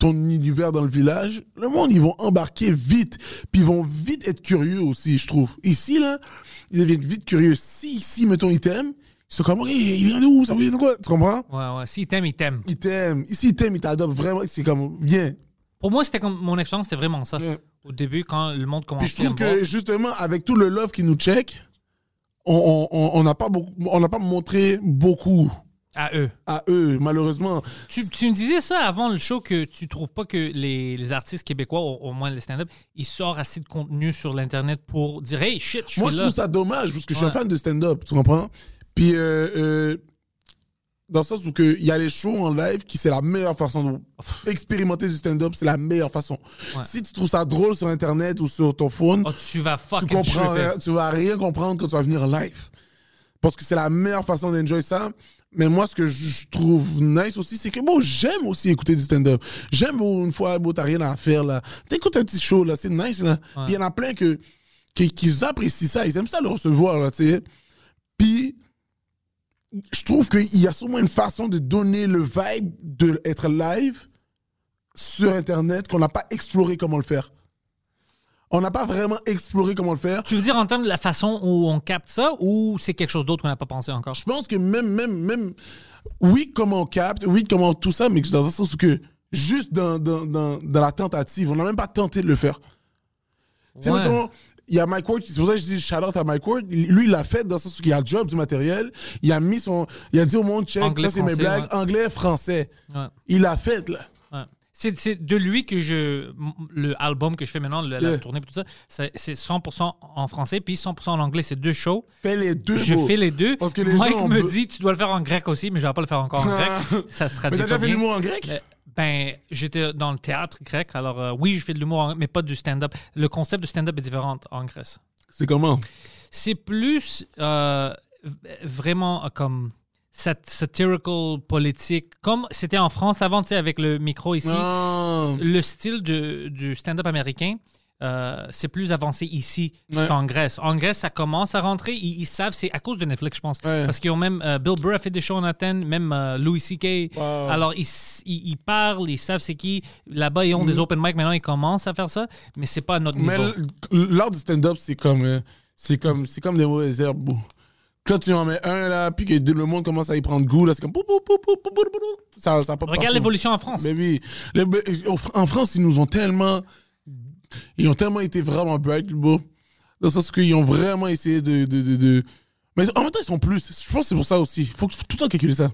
ton univers dans le village, le monde, ils vont embarquer vite. Puis ils vont vite être curieux aussi, je trouve. Ici, là, ils deviennent vite curieux. Si, ici, mettons, ils t'aiment, ils sont comme, OK, il vient d'où? Ça vient de quoi? Tu comprends? Ouais, ouais. S'ils t'aiment, ils t'aiment. Ils t'aiment. Ici, ils t'aiment, ils t'adoptent vraiment. C'est comme, viens. Pour moi, c'était comme mon expérience, c'était vraiment ça. Ouais. Au début, quand le monde Puis commençait je trouve à me voir. que justement, avec tout le love qui nous check, on on- on- on n'a pas, beaucoup- on n'a pas montré beaucoup À eux. à eux, malheureusement. Tu, tu me disais ça avant le show que tu trouves pas que les, les artistes québécois, au, au moins les stand-up, ils sortent assez de contenu sur l'Internet pour dire Hey, shit, je suis Moi, je trouve ça dommage parce que je suis un fan de stand-up, tu comprends? Puis, euh, euh, dans le sens où il y a les shows en live qui c'est la meilleure façon d'expérimenter du stand-up, c'est la meilleure façon. Ouais. Si tu trouves ça drôle sur Internet ou sur ton phone, Oh, tu vas tu comprends, tu vas rien comprendre quand tu vas venir en live. Parce que c'est la meilleure façon d'enjoy ça. Mais moi, ce que je trouve nice aussi, c'est que bon, j'aime aussi écouter du stand-up. J'aime bon, une fois, bon, t'as rien à faire là. T'écoutes un petit show là, c'est nice là. Puis il y en a plein que, qui, qui apprécient ça, ils aiment ça le recevoir là, tu sais. Puis je trouve qu'il y a sûrement une façon de donner le vibe d'être live sur Internet qu'on n'a pas exploré comment le faire. On n'a pas vraiment exploré comment le faire. Tu veux dire en termes de la façon où on capte ça ou c'est quelque chose d'autre qu'on n'a pas pensé encore? Je pense que même, même, même, oui, comment on capte, oui, comment tout ça, mais dans un sens où que juste dans, dans, dans, dans la tentative, on n'a même pas tenté de le faire. Tu sais, Ouais. mettons, il y a Mike Ward, c'est pour ça que je dis shout out à Mike Ward. Lui, il l'a fait dans le sens où il a le job du matériel. Il a mis son. Il a dit au monde, check, Anglais, ça c'est mes blagues, ouais. anglais, français. Ouais. Il l'a fait, là. C'est, de lui que je. Le album que je fais maintenant, le- la Yeah. tournée, puis tout ça, c'est, c'est 100% en français, puis 100% en anglais. C'est deux shows. Fais les deux. Je fais les deux. Parce que les Mike gens me be- dit, tu dois le faire en grec aussi, mais je vais pas le faire encore en grec. Ça se Mais t'as déjà fait l'humour en grec? Euh, Ben, j'étais dans le théâtre grec, alors euh, oui, je fais de l'humour, mais pas du stand-up. Le concept de stand-up est différent en Grèce. C'est comment? C'est plus euh, vraiment comme sat- satirical, politique, comme c'était en France avant, tu sais, avec le micro ici. Ah. Le style de, du stand-up américain, euh, c'est plus avancé ici Ouais. qu'en Grèce. En Grèce, ça commence à rentrer. Ils, ils savent, c'est à cause de Netflix, je pense. Ouais. Parce qu'ils ont même. euh, Bill Burr a fait des shows en Athènes, même euh, Louis C.K. Wow. Alors, ils, s- ils, ils parlent, ils savent c'est qui. Là-bas, ils ont des open mic. Maintenant, ils commencent à faire ça, mais c'est pas à notre Mm. Mais niveau. l'art du stand-up, c'est comme, c'est comme, c'est comme des mauvaises herbes. Quand tu en mets un là, puis que le monde commence à y prendre goût, là, c'est comme ça, ça Regarde l'évolution en France. Mais oui, Le- mais, euh, en France, ils nous ont tellement, ils ont tellement été vraiment bright, bro. Dans le sens qu'ils ont vraiment essayé de, de, de, de- mais en même temps, ils sont plus. Je pense que c'est pour ça aussi. Il faut tout le temps calculer ça.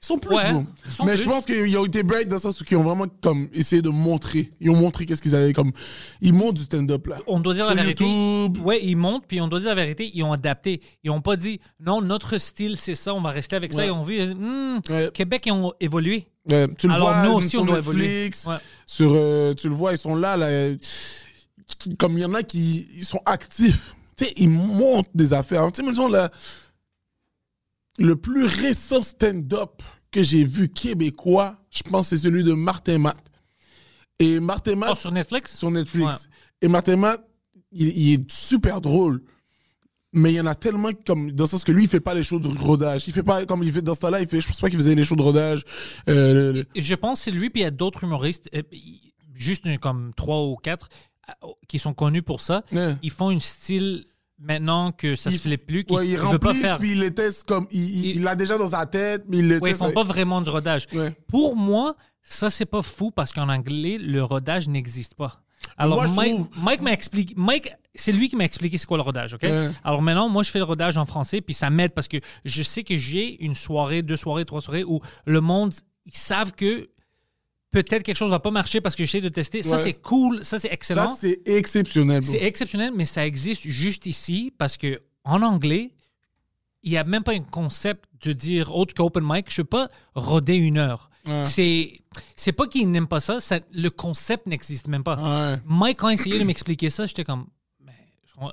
Ils sont plus, Ouais, sont Mais plus. je pense qu'ils ont été bright dans le sens où ils ont vraiment comme essayé de montrer. Ils ont montré qu'est-ce qu'ils avaient comme. Ils montrent du stand-up là. On doit dire Sur la vérité. YouTube. Ouais, ils montent, puis on doit dire la vérité. Ils ont adapté. Ils ont pas dit, non, notre style, c'est ça, on va rester avec ça. Ils ont vu, hmm, Ouais. Québec, ils ont évolué. Tu le Alors, vois nous aussi, sur on doit Netflix, évoluer. Sur, euh, tu le vois, ils sont là, là comme il y en a qui ils sont actifs. Tu sais, ils montent des affaires. Tu sais, mettons, là, le plus récent stand-up que j'ai vu québécois, je pense c'est celui de Martin Matt. Et Martin Matt, Oh, sur Netflix? sur Netflix. Ouais. Et Martin Matt, il, il est super drôle. Mais il y en a tellement comme dans le sens que lui il fait pas les shows de rodage il fait pas comme il fait dans ce temps-là il fait je pense pas qu'il faisait les shows de rodage euh, le- le- Et Je pense que c'est lui, puis il y a d'autres humoristes, euh, juste une- comme trois ou quatre, euh, qui sont connus pour ça. Ouais. Ils font un style maintenant que ça Il- se fait plus, qu'ils Ouais, il ne veulent pas faire. puis il les teste comme. Il il- Il- il l'a déjà dans sa tête, mais il le Ouais, ils font pas vraiment de rodage. Ouais. Pour moi, ça, c'est pas fou parce qu'en anglais, le rodage n'existe pas. Alors, Moi, Mike, trouve- Mike m'a expliqué. Mike, c'est lui qui m'a expliqué c'est quoi le rodage, OK? Alors maintenant, moi, je fais le rodage en français, puis ça m'aide parce que je sais que j'ai une soirée, deux soirées, trois soirées où le monde, ils savent que peut-être quelque chose va pas marcher parce que j'essaie de tester. Ça, Ouais. c'est cool, ça, c'est excellent. Ça, c'est exceptionnel. C'est exceptionnel, mais ça existe juste ici parce que en anglais, il n'y a même pas un concept de dire autre qu'open mic. Je ne peux pas roder une heure. Ouais. C'est c'est pas qu'ils n'aiment pas ça, ça- le concept n'existe même pas. Ouais. Mike, quand il essayait de m'expliquer ça, j'étais comme, Ben,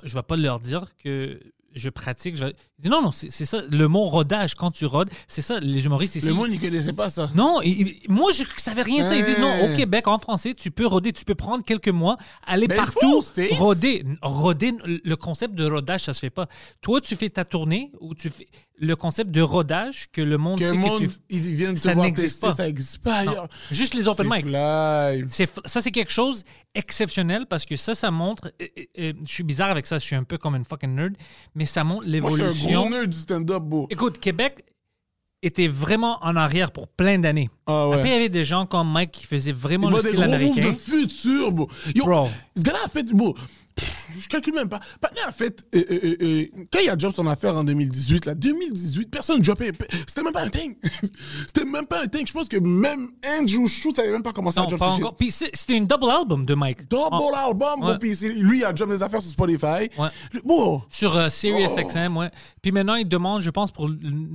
je ne vais pas leur dire que je pratique. Je... Il dit non, non, c'est ça. Le mot rodage, quand tu rodes, c'est ça. Les humoristes ici. Le monde, il connaissait pas ça. Non, il- il- moi je savais rien de ça. Ils disent non, au Québec, en français, tu peux roder, tu peux prendre quelques mois, aller partout, roder. Roder, le concept de rodage, ça se fait pas. Toi, tu fais ta tournée ou tu fais le concept de rodage que le monde Que sait le monde, que tu ils viennent te Ça voir n'existe tester, pas. ça n'existe pas Non. Juste les open mic. ça, c'est quelque chose exceptionnel parce que ça, ça montre. je suis bizarre avec ça, je suis un peu comme une fucking nerd, mais ça montre Moi, je suis un l'évolution. gros nerd du stand-up, bro. Écoute, Québec était vraiment en arrière pour plein d'années. Ah ouais. Après, il y avait des gens comme Mike qui faisaient vraiment le des style gros moves américain. de futur, bro. Yo, Bro. Ce gars-là a fait, bro, pff, je calcule même pas. Patnais a fait, euh, euh, euh, quand il a drop son affaire en 2018, là, 2018, personne ne dropait. C'était même pas un thing. C'était même pas un thing. Je pense que même Andrew Schultz avait même pas commencé à Non, drop pas encore. Puis c'est- c'était une double album de Mike. Double En- album, puis lui, il a drop des affaires sur Spotify. Ouais. Bon, Sur euh, Sirius Oh. XM, ouais. Puis maintenant, ils demandent, je pense, pour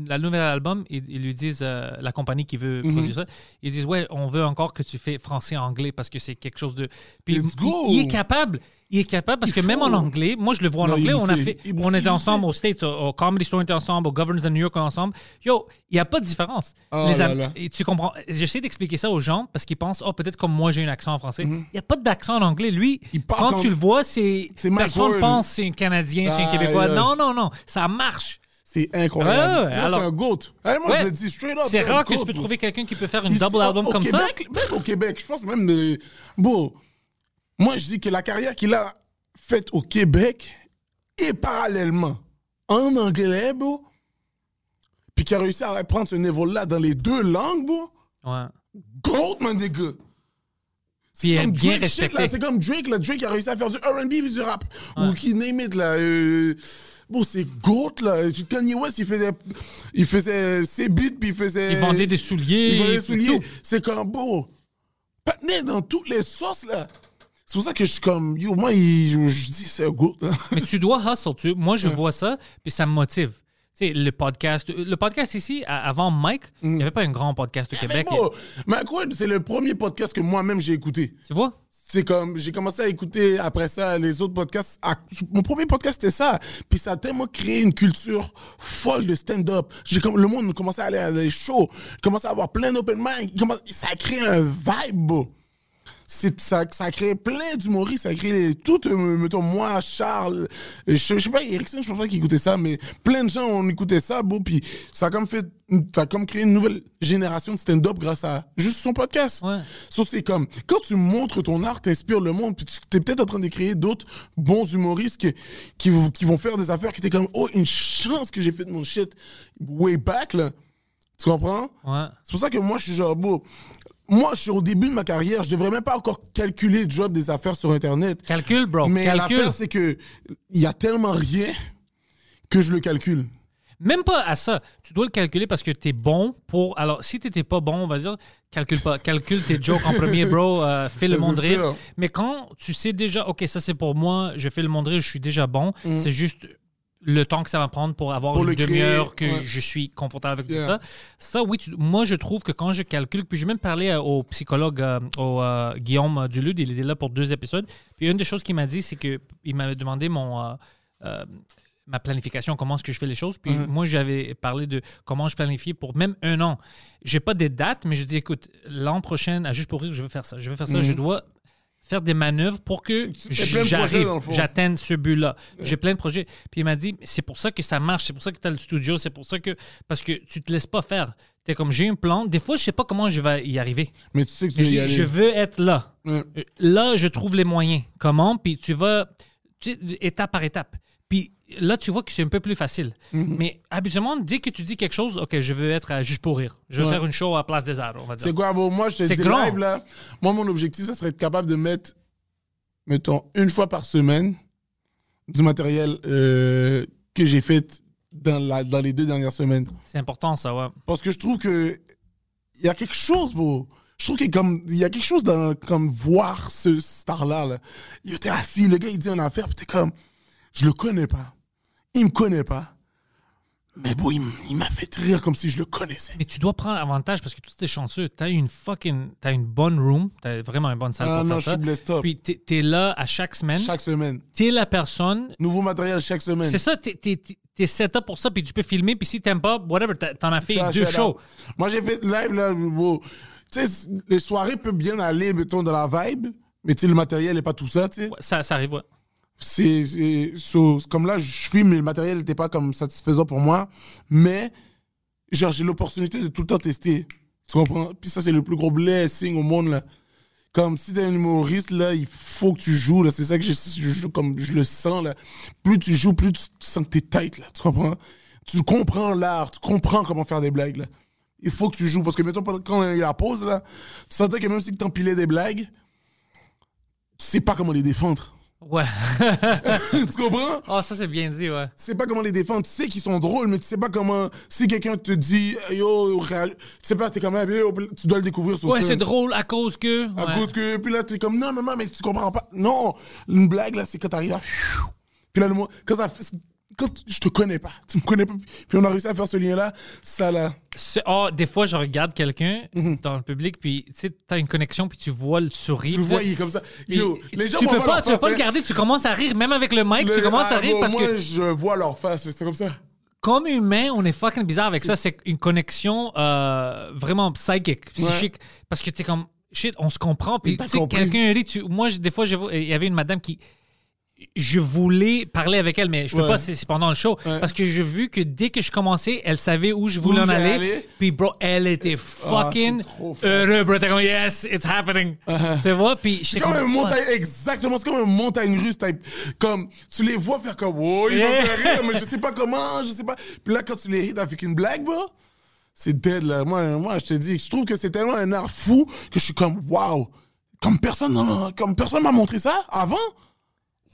la nouvelle album, ils, ils lui disent, la compagnie qui veut Mhm. produire ça, ils disent, ouais, on veut encore que tu fais français-anglais parce que c'est quelque chose de. Puis il, il est capable. Il est capable parce que même en anglais, moi je le vois en Non, anglais, on, a fait, on était ensemble aux States, au, Comedy Store on était ensemble, au Governors de New York on ensemble. Yo, il n'y a pas de différence. Oh Les là Am- là. et tu comprends, j'essaie d'expliquer ça aux gens parce qu'ils pensent, oh peut-être comme moi j'ai un accent en français. Il n'y a pas d'accent en anglais. Lui. Il quand tu le vois, c'est personne Ward. pense c'est un Canadien, c'est un Ah, Québécois. Non, non, non, ça marche. C'est incroyable. Ouais, c'est un GOAT. Hey, moi, Ouais. je le dis straight up. C'est rare que tu peux trouver quelqu'un qui peut faire une double album comme ça. Même au Québec, je pense même. Bon, moi, je dis que la carrière qu'il a faite au Québec et parallèlement en anglais, bro, puis qu'il a réussi à prendre ce niveau-là dans les deux langues, bro, Ouais. GOAT, man, des gars. Puis est bien Drake respecté. C'est comme Drake, là. Drake a réussi à faire du R&B et du rap. Ou qui name it, là. euh, Bon, c'est GOAT, là. Kanye West, il faisait, il faisait ses beats, puis il faisait... Il vendait des souliers. Il vendait des souliers. C'est comme, bon, dans toutes les sauces, là. C'est pour ça que je suis comme, yo, moi, il- je, je dis, c'est un GOAT, là. Mais tu dois hustle. Tu, moi, je vois ça, puis ça me motive. Tu sais, le podcast. Le podcast ici, avant Mike, il n'y avait pas un grand podcast au Mais Québec. Mike Ward, c'est le premier podcast que moi-même j'ai écouté. Tu vois? C'est comme, j'ai commencé à écouter après ça les autres podcasts. À- mon premier podcast, c'était ça. Puis ça a tellement créé une culture folle de stand-up. Comme, le monde commençait à aller à des shows, commençait à avoir plein d'open mic. Ça a créé un vibe, bro. C'est, ça, ça a créé plein d'humoristes, ça a créé tout, euh, mettons, moi, Charles, euh, je, je sais pas, Erickson, je pense pas qu'il écoutait ça, mais plein de gens ont écouté ça, beau, puis ça a comme fait, ça a comme créé une nouvelle génération de stand-up grâce à juste son podcast. Ouais. So, c'est comme, quand tu montres ton art, t'inspires le monde, puis tu es peut-être en train de créer d'autres bons humoristes qui, qui, vont- qui vont faire des affaires qui étaient comme, oh, une chance que j'ai fait de mon shit way back, là. Tu comprends? Ouais. C'est pour ça que moi, je suis genre, beau. Moi, je suis au début de ma carrière, je devrais même pas encore calculer le job des affaires sur Internet. Calcul, bro. Mais l'affaire, c'est que il y a tellement rien que je le calcule. Même pas à ça. Tu dois le calculer parce que tu es bon pour. Alors, si tu n'étais pas bon, on va dire, calcule pas. Calcule tes jokes en premier, bro. euh, fais le monde rire. Mais quand tu sais déjà, OK, ça c'est pour moi, je fais le monde rire, je suis déjà bon, c'est juste le temps que ça va prendre pour avoir. Pour une demi-heure que ouais. je suis confortable avec Yeah. tout ça. Ça, oui, tu- moi, je trouve que quand je calcule, puis j'ai même parlé euh, au psychologue, euh, au euh, Guillaume Dulude, il était là pour deux épisodes, puis une des choses qu'il m'a dit, c'est qu'il m'avait demandé mon... ma planification, comment est-ce que je fais les choses. Puis Mhm. moi, j'avais parlé de comment je planifie pour même un an. J'ai pas des dates, mais je dis, écoute, l'an prochain, à Juste pour rire, je veux faire ça. Je veux faire ça. Je dois faire des manœuvres pour que j'arrive, j'atteigne ce but-là. J'ai plein de projets. Puis il m'a dit, c'est pour ça que ça marche, c'est pour ça que tu as le studio, c'est pour ça que... Parce que tu te laisses pas faire. Tu es comme, j'ai un plan. Des fois, je sais pas comment je vais y arriver. Mais tu sais que tu Mais veux y je, aller. je veux être là. Ouais. Là, je trouve les moyens. Comment? Puis tu vas tu sais, étape par étape. Puis là, tu vois que c'est un peu plus facile. Mhm. Mais habituellement, dès que tu dis quelque chose, OK, je veux être à Juste pour rire. Je veux Ouais. faire une show à Place des Arts, on va dire. C'est quoi, bon, moi, je te C'est dis grand. live, là. Moi, mon objectif, ça serait être capable de mettre, mettons, une fois par semaine, du matériel euh, que j'ai fait dans, la, dans les deux dernières semaines. C'est important, ça, ouais. Parce que je trouve que il y a quelque chose, bro. Je trouve qu'il y a comme il y a quelque chose dans comme voir ce star-là. Là. Il était assis, le gars, il dit une affaire, puis t'es comme, je le connais pas. Il me connaît pas. Mais bon, il, m'a fait rire comme si je le connaissais. Mais tu dois prendre avantage parce que tu es chanceux. Tu as une fucking. T'as une bonne room. Tu as vraiment une bonne salle Ah pour non, faire je ça. suis. Puis t'es es là à chaque semaine. Chaque semaine. T'es la personne. Nouveau matériel chaque semaine. C'est ça, t'es- t'es t'es set up pour ça. Puis tu peux filmer. Puis si t'aimes pas, whatever, t'as- t'en as fait Ça, deux shows. Moi, j'ai fait live, là, bro. Tu sais, les soirées peuvent bien aller, mettons, dans la vibe, mais tu sais, le matériel n'est pas tout ça, tu sais. Ouais, Ça, ça arrive, ouais. C'est comme là je filme le matériel n'était pas comme satisfaisant pour moi. Mais genre j'ai l'opportunité de tout le temps tester. Tu comprends? Puis ça c'est le plus gros blessing au monde là. Comme si t'es un humoriste là il faut que tu joues là. C'est ça que je, je- comme je le sens là. Plus tu joues plus tu, sens que t'es tight là. Tu comprends? Tu comprends l'art tu comprends comment faire des blagues là. Il faut que tu joues parce que mettons quand il y a la pause là tu sentais que même si tu t'empilais des blagues tu sais pas comment les défendre Ouais. tu comprends? Oh, ça, c'est bien dit, ouais. tu sais pas comment les défendre. Tu sais qu'ils sont drôles, mais tu sais pas comment. Si quelqu'un te dit, yo, réal- tu sais pas, t'es comme, ah, yo, tu dois le découvrir sur Ouais, c'est drôle à cause que. À ouais. cause que. Puis là, t'es comme, non, non, non, mais tu comprends pas. Non, une blague, là, c'est quand t'arrives à. Puis là, le mot. Quand ça fait. Quand tu- je te connais pas, tu me connais pas, puis on a réussi à faire ce lien-là, ça là. Oh, des fois, je regarde quelqu'un Mhm. dans le public, puis tu sais, t'as une connexion, puis tu vois le sourire. Tu le vois, il est comme ça. Yo, les gens tu peux pas, tu peux pas le hein. garder, tu commences à rire, même avec le mic, Le- tu commences ah, à rire bon, parce moi, que je vois leur face, c'est comme ça. comme humain, on est fucking bizarre avec ça. C'est une connexion euh, vraiment psychique, psychique. Parce que t'es comme, shit, on se comprend. Puis tu quelqu'un rit. tu- Moi, des fois, il y avait une madame qui. Je voulais parler avec elle, mais je peux Ouais. pas, c'est pendant le show. Ouais. Parce que j'ai vu que dès que je commençais, elle savait où je voulais Où en aller. aller. Puis, bro, elle était Ah, fucking heureux, bro. T'es comme, yes, it's happening. Tu vois? Puis, C'est comme comme, une montagne, exactement, c'est comme une montagne russe, type. Comme, tu les vois faire comme, oh, il Yeah. va faire rire, mais je sais pas comment, je sais pas. Puis là, quand tu les hits avec une blague, bro, c'est dead, là. Moi, moi, je te dis, je trouve que c'est tellement un art fou que je suis comme, waouh. Comme personne, comme personne m'a montré ça avant.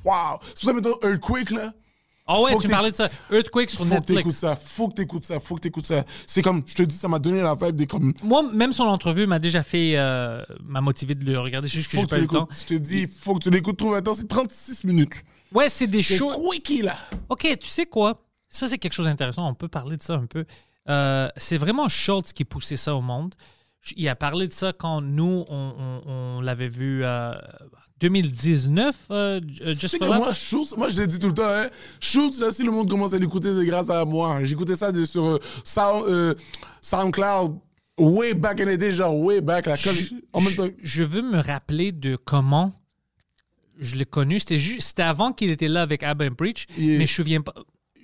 Waouh. C'est pour ça, mettons, Earthquake, là. Ah ouais, Faut que tu parlais de ça. Earthquake sur Faut que t'écoutes Netflix. ça, faut que t'écoutes ça, faut que t'écoutes ça. C'est comme, je te dis, ça m'a donné la vibe des comme, Moi, même son entrevue m'a déjà fait. euh, m'a motivé de le regarder. C'est juste que j'ai que pas eu le temps. Je te dis, faut que tu l'écoutes, trouve un temps, c'est 36 minutes. Ouais, c'est des shows. quickie, là. OK, tu sais quoi? Ça, c'est quelque chose d'intéressant. On peut parler de ça un peu. Euh, c'est vraiment Schultz qui poussait ça au monde. Il a parlé de ça quand nous, on, on- on l'avait vu euh, 2019, euh, Just Tu sais que for moi. Schultz, moi je l'ai dit tout le temps, hein, Schultz, là, si le monde commence à l'écouter, c'est grâce à moi. J'écoutais ça de, sur euh, Sound- euh, SoundCloud, way back in the day, genre way back, là, Je- en même temps. je, veux me rappeler de comment je l'ai connu. C'était juste, c'était avant qu'il était là avec Abba and Preach, Yeah. mais je me souviens pas.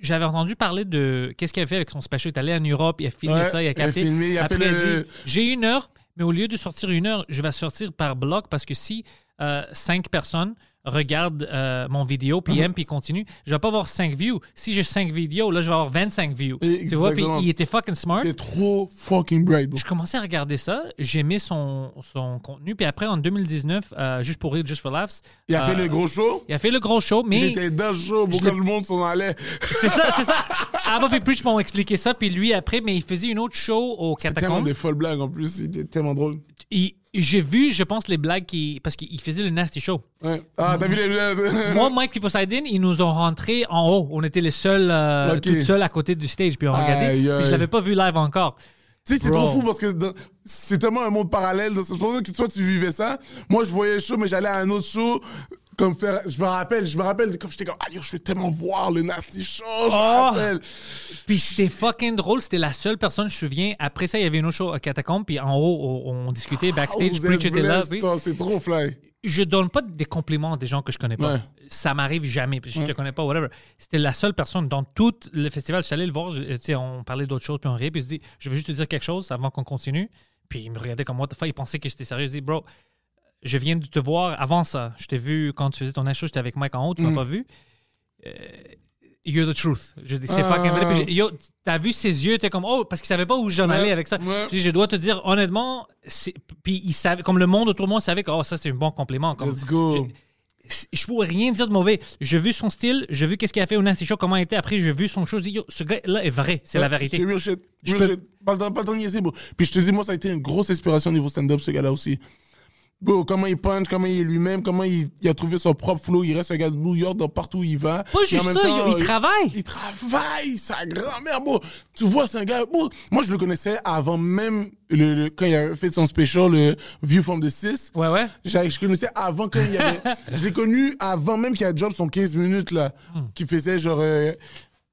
J'avais entendu parler de qu'est-ce qu'il avait fait avec son special. Il est allé en Europe, il a filmé Ouais, ça, il a il a capté. filmé, il a Après, fait il a le- dit J'ai une heure, mais au lieu de sortir une heure, je vais sortir par bloc parce que si euh, cinq personnes regardent euh, mon vidéo, puis aiment, puis continuent, je vais pas avoir cinq views. Si j'ai cinq vidéos, là, je vais avoir 25 views. Tu vois, puis il était fucking smart. T'es trop fucking bright, bro. Je commençais à regarder ça, j'aimais son, son contenu, puis après, en 2019, euh, juste pour rire, Just for Laughs, Il a euh, fait le gros show? il a fait le gros show, mais J'étais dans le show, l'ai- le monde s'en allait. c'est ça, c'est ça. Abba et Preach m'ont expliqué ça, puis lui après, mais il faisait une autre show au C'était tellement catacombe. des folles blagues en plus, c'était tellement drôle. Il- J'ai vu, je pense, les blagues qui. Parce qu'il faisait le Nasty Show. Ouais. Ah, t'as vu les Moi, Mike et Poseidon, ils nous ont rentrés en haut. On était les seuls, euh, seules à côté du stage, puis on Aïe, regardait. Puis aïe. je l'avais pas vu live encore. Tu sais, c'est trop fou parce que dans- c'est tellement un monde parallèle. Pour ça que toi, tu vivais ça. Moi, je voyais le show, mais j'allais à un autre show. Comme faire, je me rappelle, je me rappelle, comme j'étais comme, ah yo, je veux tellement voir le Nasty Show, je me Oh. rappelle. Puis c'était fucking drôle. C'était la seule personne, je me souviens. Après ça, il y avait une autre show à Catacombe, puis en haut, on, on discutait backstage. Oh, Preach était là. C'est trop fly. je donne pas des compliments à des gens que je connais pas. Ouais. Ça m'arrive jamais, puis je te connais pas, whatever. C'était la seule personne dans tout le festival. Je suis allé le voir, je- tu sais, on parlait d'autres choses, puis on riait, puis il se dit, je veux juste te dire quelque chose avant qu'on continue. Puis il me regardait comme what the fuck, il pensait que j'étais sérieux. Il dit, bro, je viens de te voir avant ça. Je t'ai vu quand tu faisais ton show, j'étais avec Mike en haut, tu m'as Mm. pas vu. Euh, you're the truth. Je dis, c'est Ah. fucking vrai. Puis yo, t'as vu ses yeux, t'es comme, oh, parce qu'il savait pas où j'en allais avec ça. ouais. Je dois te dire, honnêtement, puis il savait, comme le monde autour de moi savait que, oh, ça c'est un bon compliment. Comme, Let's go. je- je pourrais rien dire de mauvais. J'ai vu son style, j'ai vu qu'est-ce qu'il a fait au Nasty Show, comment il était. Après, j'ai vu son show. Je dis, yo, ce gars-là est vrai, c'est la vérité. C'est real shit. Real peux- shit. Pas le temps, pas le temps de niaiser, bro. Puis je te dis, moi, ça a été une grosse inspiration au niveau stand-up, ce gars-là aussi. Bro, comment il punch, comment il est lui-même, comment il, il a trouvé son propre flow. Il reste un gars de New York, dans partout où il va. Pas juste ça, temps, il, il travaille. Il travaille, sa grand-mère, bro. Tu vois, c'est un gars. bro, moi, je le connaissais avant même le, le- quand il a fait son special, le View from the 6. Ouais, ouais. J'ai- Je connaissais avant quand il y avait. je l'ai connu avant même qu'il a job son 15 minutes, là. Hmm. Qui faisait genre. euh,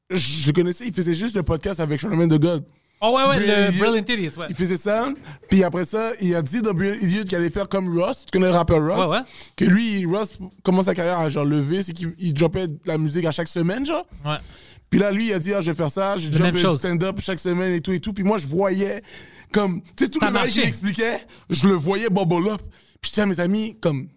je le connaissais, il faisait juste le podcast avec Charlemagne de God. Oh, ouais, ouais, le Brilliant. Idiots, ouais. Il faisait ça, puis après ça, il a dit dans Brilliant Idiot qu'il allait faire comme Ross, tu connais le rappeur Ross, Ouais, ouais. que lui, Ross commence sa carrière à genre lever, c'est qu'il il droppait de la musique à chaque semaine, genre. Ouais. Puis là, lui, il a dit, ah, je vais faire ça, je jump du stand-up chaque semaine et tout et tout. Puis moi, je voyais, comme, tu sais, tout Ça le bail qu'il expliquait, je le voyais bubble up. Puis je disais à mes amis, comme,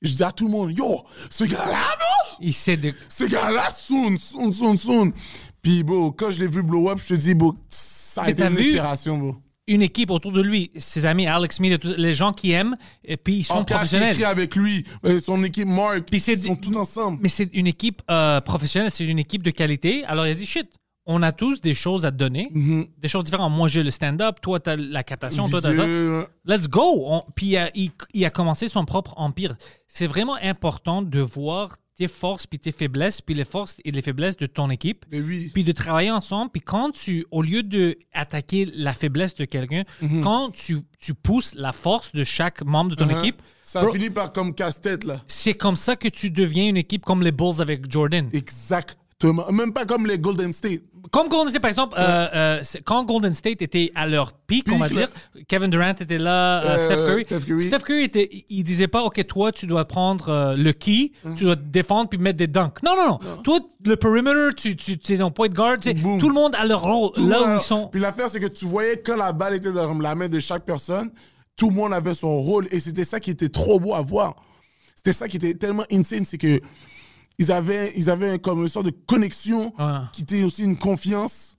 je disais à tout le monde, yo, ce gars-là, bro, Il sait de. ce gars-là, soon, soon, soon, soon. Puis, bro, quand je l'ai vu blow up, je te dis, bro, ça a été une vu- inspiration, bro. Une équipe autour de lui, ses amis, Alex tout- les gens qui aiment, et puis ils sont Encore professionnels. écrit avec lui, euh, son équipe Mark, Puis ils sont tous ensemble. Mais c'est une équipe euh, professionnelle, c'est une équipe de qualité. Alors il a dit shit, on a tous des choses à te donner, Mhm. des choses différentes. Moi j'ai le stand-up, toi t'as la captation, toi t'as ça. Let's go! On- puis il a, il- il a commencé son propre empire. C'est vraiment important de voir tes forces puis tes faiblesses, puis les forces et les faiblesses de ton équipe, oui. puis de travailler ensemble. Puis quand tu, au lieu de attaquer la faiblesse de quelqu'un, quand tu, tu pousses la force de chaque membre de ton Mhm. équipe, Ça bro, finit par comme casse-tête, là. c'est comme ça que tu deviens une équipe comme les Bulls avec Jordan. Exactement. Même pas comme les Golden State. Comme Golden State, par exemple, euh, euh, quand Golden State était à leur pic, on va dire, Kevin Durant était là, euh, Steph, Curry. Steph Curry. Steph Curry, était, il- disait pas, OK, toi, tu dois prendre le key, Hum. tu dois te défendre puis mettre des dunks. Non, non, non. Toi, le perimeter, tu, tu es dans point de guard. Tout le monde a leur rôle. Tout là où ils sont. Puis l'affaire, c'est que tu voyais quand la balle était dans la main de chaque personne, tout le monde avait son rôle. Et c'était ça qui était trop beau à voir. C'était ça qui était tellement insane, c'est que ils avaient, ils avaient comme une sorte de connexion Ouais. qui était aussi une confiance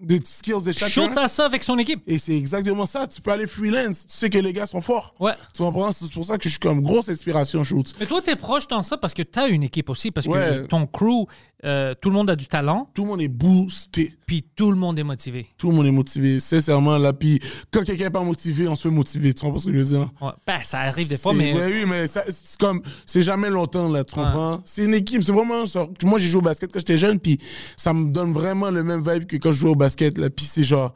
de skills de chacun. Schultz a ça avec son équipe. Et c'est exactement ça. Tu peux aller freelance. Tu sais que les gars sont forts. Ouais. C'est pour ça que je suis comme grosse inspiration, Schultz. Mais toi, t'es proche dans ça parce que t'as une équipe aussi, parce que ton crew, euh, tout le monde a du talent, Tout le monde est boosté. Puis tout le monde est motivé. Tout le monde est motivé, sincèrement. Là, puis quand quelqu'un n'est pas motivé, on se fait motiver. Tu comprends ce que je veux dire? Ouais. Ben, ça arrive des fois, mais. ouais, oui, mais c'est comme. C'est jamais longtemps, là, tu comprends? C'est une équipe, c'est vraiment. ça. Moi, j'ai joué au basket quand j'étais jeune, puis ça me donne vraiment le même vibe que quand je jouais au basket, là. Puis c'est genre.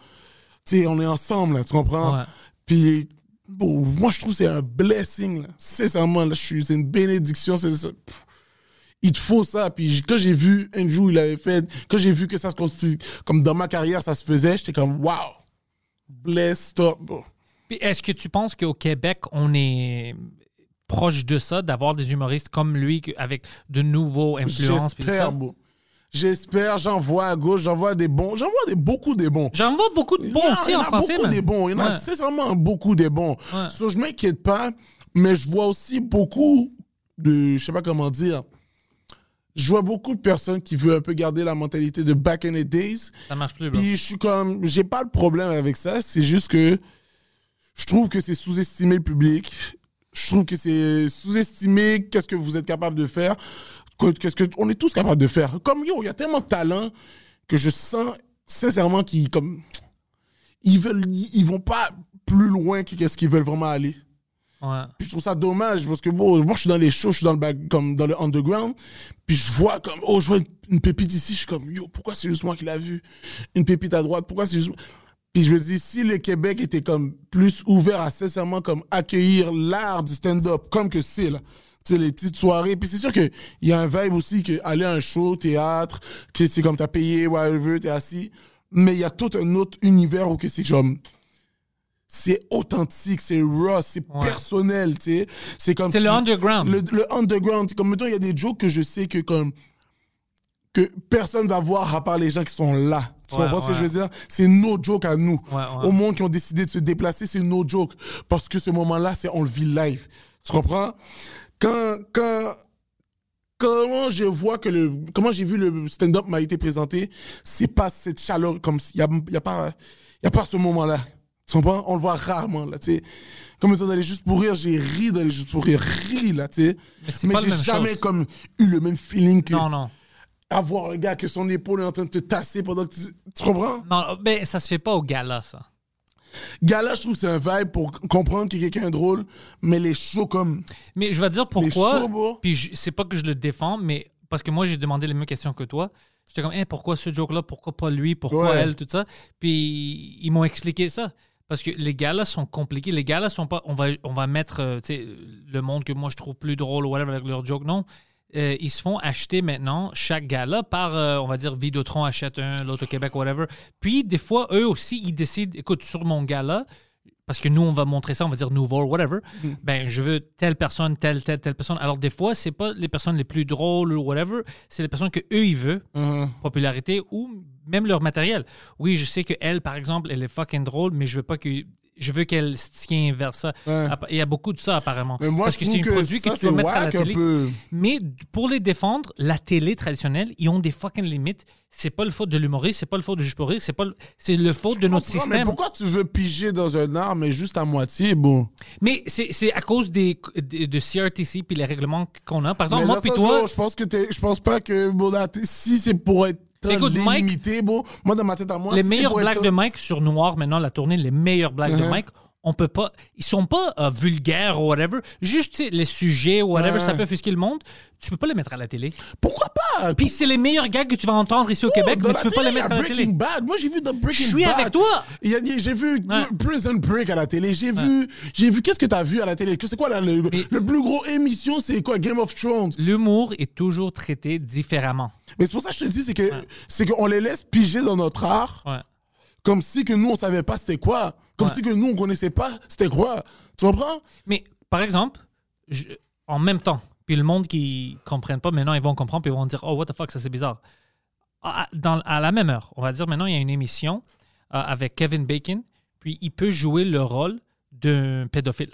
Tu sais, on est ensemble, là, tu comprends? Puis. bon, moi, je trouve que c'est un blessing, là. Sincèrement, là, je suis- c'est une bénédiction. C'est Il te faut ça. Puis quand j'ai vu un jour, il avait fait. Quand j'ai vu que ça se construit. Comme dans ma carrière, ça se faisait, j'étais comme, wow! Bless, stop, bro. Puis est-ce que tu penses qu'au Québec, on est proche de ça, d'avoir des humoristes comme lui avec de nouveaux influences? J'espère, bro. J'espère, j'en vois à gauche, j'en vois des bons. J'en vois des, beaucoup des bons. J'en vois beaucoup de bons Il y en a- aussi il y en en a français. beaucoup man. des bons. Il y en a sincèrement beaucoup des bons. Ouais. So, je m'inquiète pas, mais je vois aussi beaucoup de. Je sais pas comment dire. Je vois beaucoup de personnes qui veulent un peu garder la mentalité de back in the days. Ça marche plus, bro. Puis je suis comme. J'ai pas de problème avec ça. C'est juste que je trouve que c'est sous-estimé le public. Je trouve que c'est sous-estimé qu'est-ce que vous êtes capable de faire. que- Qu'est-ce que on est tous capables de faire. Comme yo, il y a tellement de talent que je sens sincèrement qu'ils comme ils veulent ils vont pas plus loin que qu'est-ce qu'ils veulent vraiment aller. Puis je trouve ça dommage parce que bon, moi je suis dans les shows, je suis dans le comme dans le underground, puis je vois comme oh je vois une, pépite ici, je suis comme yo pourquoi c'est juste moi qui l'a vu, une pépite à droite, pourquoi c'est juste puis je me dis si le Québec était comme plus ouvert à sincèrement comme accueillir l'art du stand-up comme que c'est là. Sais, les petites soirées. Puis c'est sûr qu'il y a un vibe aussi que aller à un show, théâtre, que c'est comme t'as payé, whatever, t'es assis. Mais il y a tout un autre univers où que c'est comme c'est authentique, c'est raw, c'est personnel, tu sais. C'est comme C'est le underground. Le, le underground, comme mettons, il y a des jokes que je sais que comme que personne va voir à part les gens qui sont là. Tu Ouais, comprends ce que je veux dire? C'est nos jokes à nous. Au monde qui ont décidé de se déplacer, c'est nos jokes. Parce que ce moment-là, c'est on le vit live. Tu comprends? Quand, quand, comment je vois que le, comment j'ai vu le stand-up m'a été présenté, c'est pas cette chaleur, comme, il y a, y a pas, y a pas ce moment-là. Tu comprends? On le voit rarement, là, tu sais. Comme étant d'aller juste pour rire, j'ai ri d'aller juste pour rire, ri, là, tu sais. Mais Mais j'ai jamais chose. comme eu le même feeling que Non, non. avoir un gars que son épaule est en train de te tasser pendant que tu, tu comprends? Non, ben, ça se fait pas au gala, ça. Gala, je trouve que c'est un vibe pour comprendre que quelqu'un est drôle, mais les shows comme. Mais je vais te dire pourquoi. shows. Puis c'est pas que je le défends, mais parce que moi, j'ai demandé les mêmes questions que toi. J'étais comme, Hein, pourquoi ce joke-là? Pourquoi pas lui? Pourquoi Ouais. elle? Tout ça. Puis ils m'ont expliqué ça. Parce que les galas sont compliqués. Les galas sont pas. On va, on va mettre euh, le monde que moi je trouve plus drôle ou whatever avec leur joke. Non. Euh, ils se font acheter maintenant chaque gala par, euh, on va dire, Vidéotron achète un, l'autre au Québec, whatever. Puis des fois, eux aussi, ils décident, écoute, sur mon gala, parce que nous, on va montrer ça, on va dire nouveau, whatever. Ben, je veux telle personne, telle, telle, telle personne. Alors, des fois, c'est pas les personnes les plus drôles ou whatever, c'est les personnes que eux, ils veulent, popularité ou même leur matériel. Oui, je sais que elle, par exemple, elle est fucking drôle, mais je veux pas que. Je veux qu'elle se tient vers ça. Ouais. Il y a beaucoup de ça, apparemment. Mais moi, Parce que c'est un produit que tu c'est mettre à la télé. peu. Mais pour les défendre, la télé traditionnelle, ils ont des fucking limites. C'est pas le faute de l'humoriste, c'est pas le faute de Juste pour rire, c'est pas le- c'est le faute de notre comprends, Mais système. pourquoi tu veux piger dans un art, mais juste à moitié, bon? Mais c'est c'est à cause des, de, de CRTC puis les règlements qu'on a. Par exemple, Mais moi puis toi, je pense que je pense pas que bon, si c'est pour être Écoute, Mike- limité, bon, moi dans ma tête à moi, les c'est meilleures pour être- blagues de Mike sur Noir, maintenant, la tournée, les meilleures blagues de Uh-huh. Mike on peut pas. Ils sont pas euh, vulgaires ou whatever. Juste les sujets ou whatever, Ouais. ça peut offusquer le monde. Tu peux pas les mettre à la télé. Pourquoi pas? Puis c'est les meilleurs gags que tu vas entendre ici au Oh, Québec, mais tu peux pas les mettre à la Breaking télé. Bad. Moi, j'ai vu The Breaking Je suis Bad. avec toi. J'ai vu Ouais. Prison Break à la télé. J'ai vu, j'ai vu. Qu'est-ce que t'as vu à la télé? C'est quoi là, le, Mais- le plus gros émission? C'est quoi? Game of Thrones? L'humour est toujours traité différemment. Mais c'est pour ça que je te dis, c'est que c'est qu'on les laisse piger dans notre art, comme si que nous on savait pas c'était quoi, comme Ouais. si que nous on connaissait pas c'était quoi? Tu comprends? Mais par exemple, je- en même temps, puis le monde qui comprenne pas, maintenant ils vont comprendre, puis ils vont dire Oh, what the fuck, ça c'est bizarre. À, dans- à la même heure, on va dire maintenant, il y a une émission euh, avec Kevin Bacon, puis il peut jouer le rôle d'un pédophile.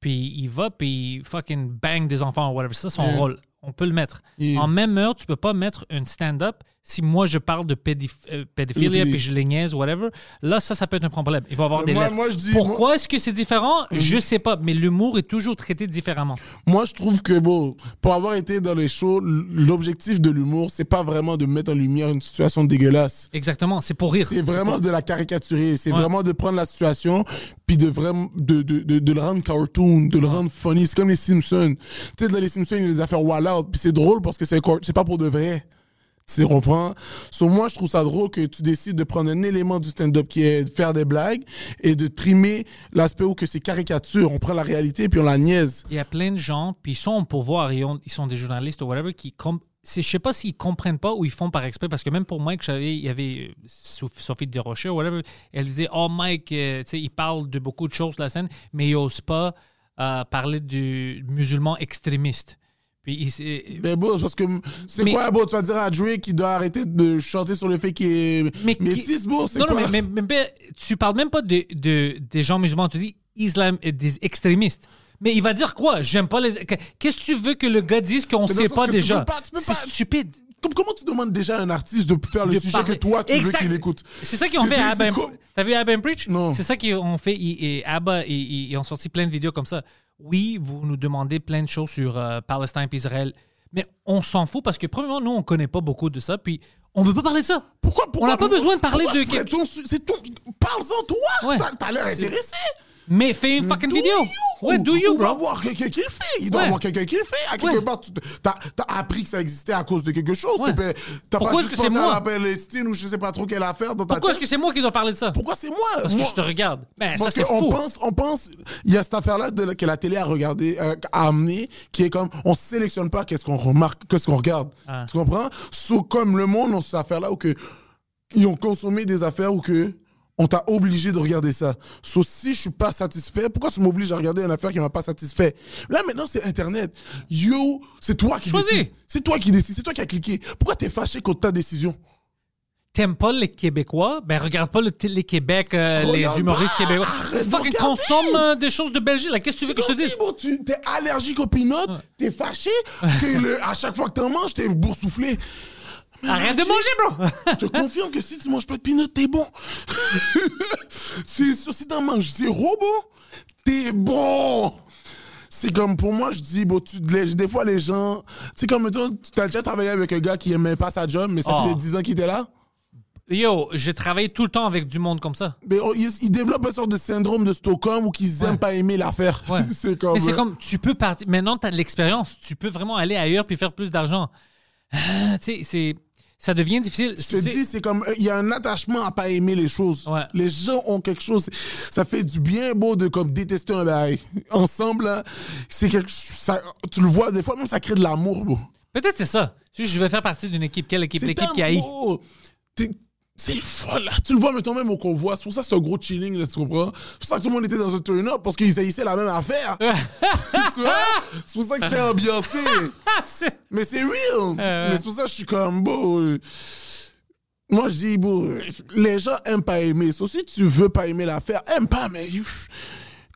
Puis il va, puis il fucking bang des enfants, whatever. C'est ça son rôle. On peut le mettre. En même heure, tu peux pas mettre un stand-up si moi je parle de pédif- euh, pédophilie, puis je les niaise, whatever. Là, ça, ça peut être un problème. Il va y avoir des Moi- lettres. moi, je dis- Pourquoi est-ce que c'est différent? Mhm. Je sais pas, mais l'humour est toujours traité différemment. Moi, je trouve que, bon, pour avoir été dans les shows, l'objectif de l'humour, c'est pas vraiment de mettre en lumière une situation dégueulasse. Exactement, c'est pour rire. C'est vraiment pour- de la caricaturer. C'est Ouais. vraiment de prendre la situation puis de vraiment de, de, de, de le rendre cartoon, de le rendre funny. C'est comme les Simpsons. Tu sais, dans les Simpsons, il y a des affaires wild Puis c'est drôle parce que c'est pas pour de vrai. Tu comprends? Sur moi, je trouve ça drôle que tu décides de prendre un élément du stand-up qui est de faire des blagues et de trimer l'aspect où que c'est caricature. On prend la réalité puis on la niaise. Il y a plein de gens, puis ils sont au pouvoir, ils, ont- ils sont des journalistes ou whatever, qui je sais pas s'ils comprennent pas ou ils font par exprès, parce que même pour moi, que j'avais, il y avait euh, Sophie Desrochers ou whatever, elle disait Oh Mike, euh, sais, il parle de beaucoup de choses la scène, mais il n'ose pas euh, parler du musulman extrémiste. Puis il, s'est- Mais bon, parce que c'est quoi, bon, tu vas dire à Drake qu'il doit arrêter de chanter sur le fait qu'il est Mais qui- métis, bon, c'est Non, quoi? non, mais, mais- mais tu parles même pas de, de- des gens musulmans, tu dis islam, euh, des extrémistes. Mais il va dire quoi? J'aime pas les. Qu'est-ce que tu veux que le gars dise qu'on sait pas déjà? C'est pas- stupide. Comme- Comment tu demandes déjà à un artiste de faire le de sujet parler. que toi, tu Exact. veux qu'il écoute? C'est ça qu'ils ont fait à Abba. T'as vu Abba Preach? Non. C'est ça qu'ils ont fait. Et Abba, ils ont sorti plein de vidéos comme ça. Oui, vous nous demandez plein de choses sur euh, Palestine et Israël. Mais on s'en fout parce que, premièrement, nous, on connaît pas beaucoup de ça. Puis, on veut pas parler de ça. Pourquoi, pourquoi On n'a pas besoin de parler de C'est ton. Parle-en toi! Ouais. T'as- l'air intéressé! Mais fais une fucking Do vidéo. you? Ouais, do you, Il doit avoir quelqu'un qui le fait. Il doit Ouais. avoir quelqu'un qui le fait. À quelque Ouais. part, tu t'as as appris que ça existait à cause de quelque chose. Ouais. T'as pas juste que c'est pensé moi? à la Palestine ou je sais pas trop quelle affaire dans ta Pourquoi est-ce que c'est moi qui dois parler de ça? Pourquoi c'est moi? Parce que Moi- je te regarde. Ben, ça, Parce c'est qu'on fou. pense, on pense, il y a cette affaire-là que la télé a regardé, euh, a amené, qui est comme, on sélectionne pas qu'est-ce qu'on remarque, qu'est-ce qu'on regarde. Ah. Tu comprends? So, comme le monde, on cette affaire-là où que, ils ont consommé des affaires où que, on t'a obligé de regarder ça. So, si je suis pas satisfait, pourquoi tu m'obliges à regarder une affaire qui m'a pas satisfait? Là, maintenant, c'est Internet. Yo, c'est toi qui Choisis. décides. C'est toi qui décides. C'est toi qui as cliqué. Pourquoi t'es fâché contre ta décision? T'aimes pas les Québécois? Ben, regarde pas le les Québec, euh, les humoristes pas. québécois. Fucking consomme euh, des choses de Belgique. là. Qu'est-ce que tu veux que je te dise? bon, tu t'es allergique aux peanuts, t'es fâché, que le- à chaque fois que t'en manges, t'es boursouflé. Arrête de manger, bro! Je te confirme que si tu manges pas de peanuts, t'es bon. C'est sûr, si t'en manges zéro, bon, t'es bon. C'est comme pour moi, je dis, bon, tu, les- des fois, les gens. Tu sais, comme tu as déjà travaillé avec un gars qui aimait pas sa job, mais ça Oh. faisait 10 ans qu'il était là. Yo, j'ai travaillé tout le temps avec du monde comme ça. Mais oh, ils, développent une sorte de syndrome de Stockholm où qu'ils Ouais. aiment pas aimer l'affaire. Ouais. c'est comme. Mais c'est euh, comme, tu peux partir. Maintenant, tu as de l'expérience. Tu peux vraiment aller ailleurs puis faire plus d'argent. Ah, tu sais, c'est. Ça devient difficile. Je te dis, c'est comme. euh, Il y a un attachement à pas aimer les choses. Ouais. Les gens ont quelque chose. Ça fait du bien beau de comme détester un bail. Ensemble, là, c'est quelque ça, Tu le vois, des fois, même ça crée de l'amour. Peut-être c'est ça. Je vais faire partie d'une équipe. Quelle équipe? L'équipe qui haït. C'est le fun, là. Tu le vois, mettons, même au convoi. C'est pour ça que c'est un gros chilling, là, tu comprends? C'est pour ça que tout le monde était dans un turn-up, parce qu'ils haïssaient la même affaire. tu vois? C'est pour ça que c'était ambiancé. Mais c'est real. ouais. Mais c'est pour ça que je suis comme, beau. euh, Moi, je dis, beau, euh, les gens aiment pas aimer. Sauf si tu veux pas aimer l'affaire, aime pas, mais.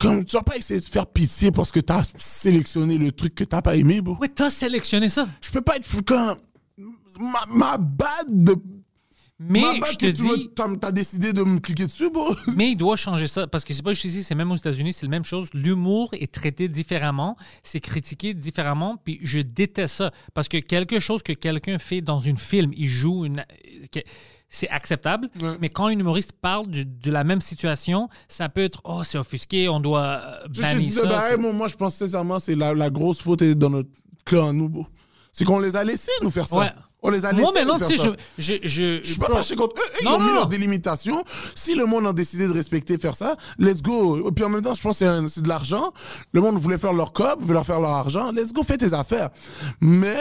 Comme, tu vas pas essayer de faire pitié parce que t'as sélectionné le truc que t'as pas aimé, beau. Ouais, t'as sélectionné ça. Je peux pas être quand. Ma, ma bad de. Mais Ma je te dis, T'as décidé de me cliquer dessus, bro. mais il doit changer ça parce que c'est pas juste ici, c'est même aux États-Unis, c'est la même chose. L'humour est traité différemment, c'est critiqué différemment, puis je déteste ça parce que quelque chose que quelqu'un fait dans une film, il joue une, c'est acceptable, Ouais. mais quand un humoriste parle du- de la même situation, ça peut être oh c'est offusqué, on doit euh, bannir ça. bah, moi, moi, je pense sincèrement, c'est la, la grosse faute est dans notre clan, nous. C'est qu'on les a laissés nous faire ça. Ouais. On les a laissés Moi maintenant, tu sais, je, je, je, Je suis pas fâché contre eux. Ils Non, ont mis leurs délimitations. Si le monde a décidé de respecter, faire ça, let's go. Et puis en même temps, je pense que c'est de l'argent. Le monde voulait faire leur cop, veut leur faire leur argent. Let's go, fais tes affaires. Mais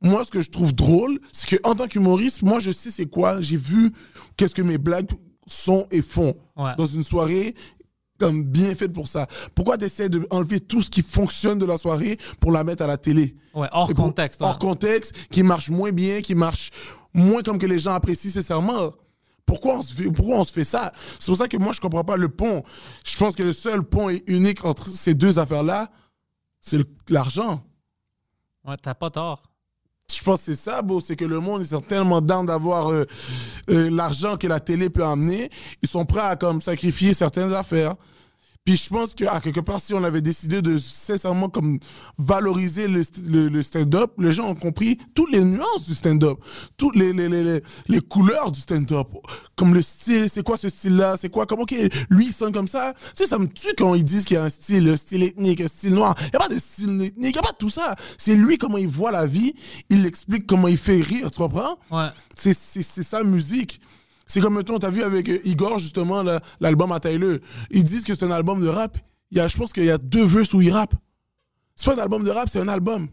moi, ce que je trouve drôle, c'est qu'en tant qu'humoriste, moi, je sais c'est quoi. J'ai vu qu'est-ce que mes blagues sont et font Ouais. dans une soirée comme bien faite pour ça. Pourquoi tu essaies d'enlever tout ce qui fonctionne de la soirée pour la mettre à la télé? Ouais, hors pour- contexte. ouais. Hors contexte, qui marche moins bien, qui marche moins comme que les gens apprécient sincèrement. Pourquoi on se fait, pourquoi on se fait ça? C'est pour ça que moi, je comprends pas le pont. Je pense que le seul pont est unique entre ces deux affaires-là, c'est l'argent. Ouais, t'as pas tort. Je pense que c'est ça. C'est que le monde, ils sont tellement d'avoir euh, euh, l'argent que la télé peut amener. Ils sont prêts à comme, sacrifier certaines affaires. Puis je pense qu'à quelque part, si on avait décidé de sincèrement comme valoriser le, st- le- le stand-up, les gens ont compris toutes les nuances du stand-up, toutes les, les, les, les, couleurs du stand-up. Comme le style, c'est quoi ce style-là, c'est quoi, comment, ok, lui il sonne comme ça. Tu sais, ça me tue quand ils disent qu'il y a un style, un style ethnique, un style noir. Il n'y a pas de style ethnique, il n'y a pas de tout ça. C'est lui comment il voit la vie, il explique comment il fait rire, tu comprends? Ouais. C'est sa musique. C'est comme, mettons, t'as vu avec euh, Igor, justement, l'album à Tyler. Ils disent que c'est un album de rap. Il y a, je pense qu'il y a deux verses où il rappe. C'est pas un album de rap, c'est un album.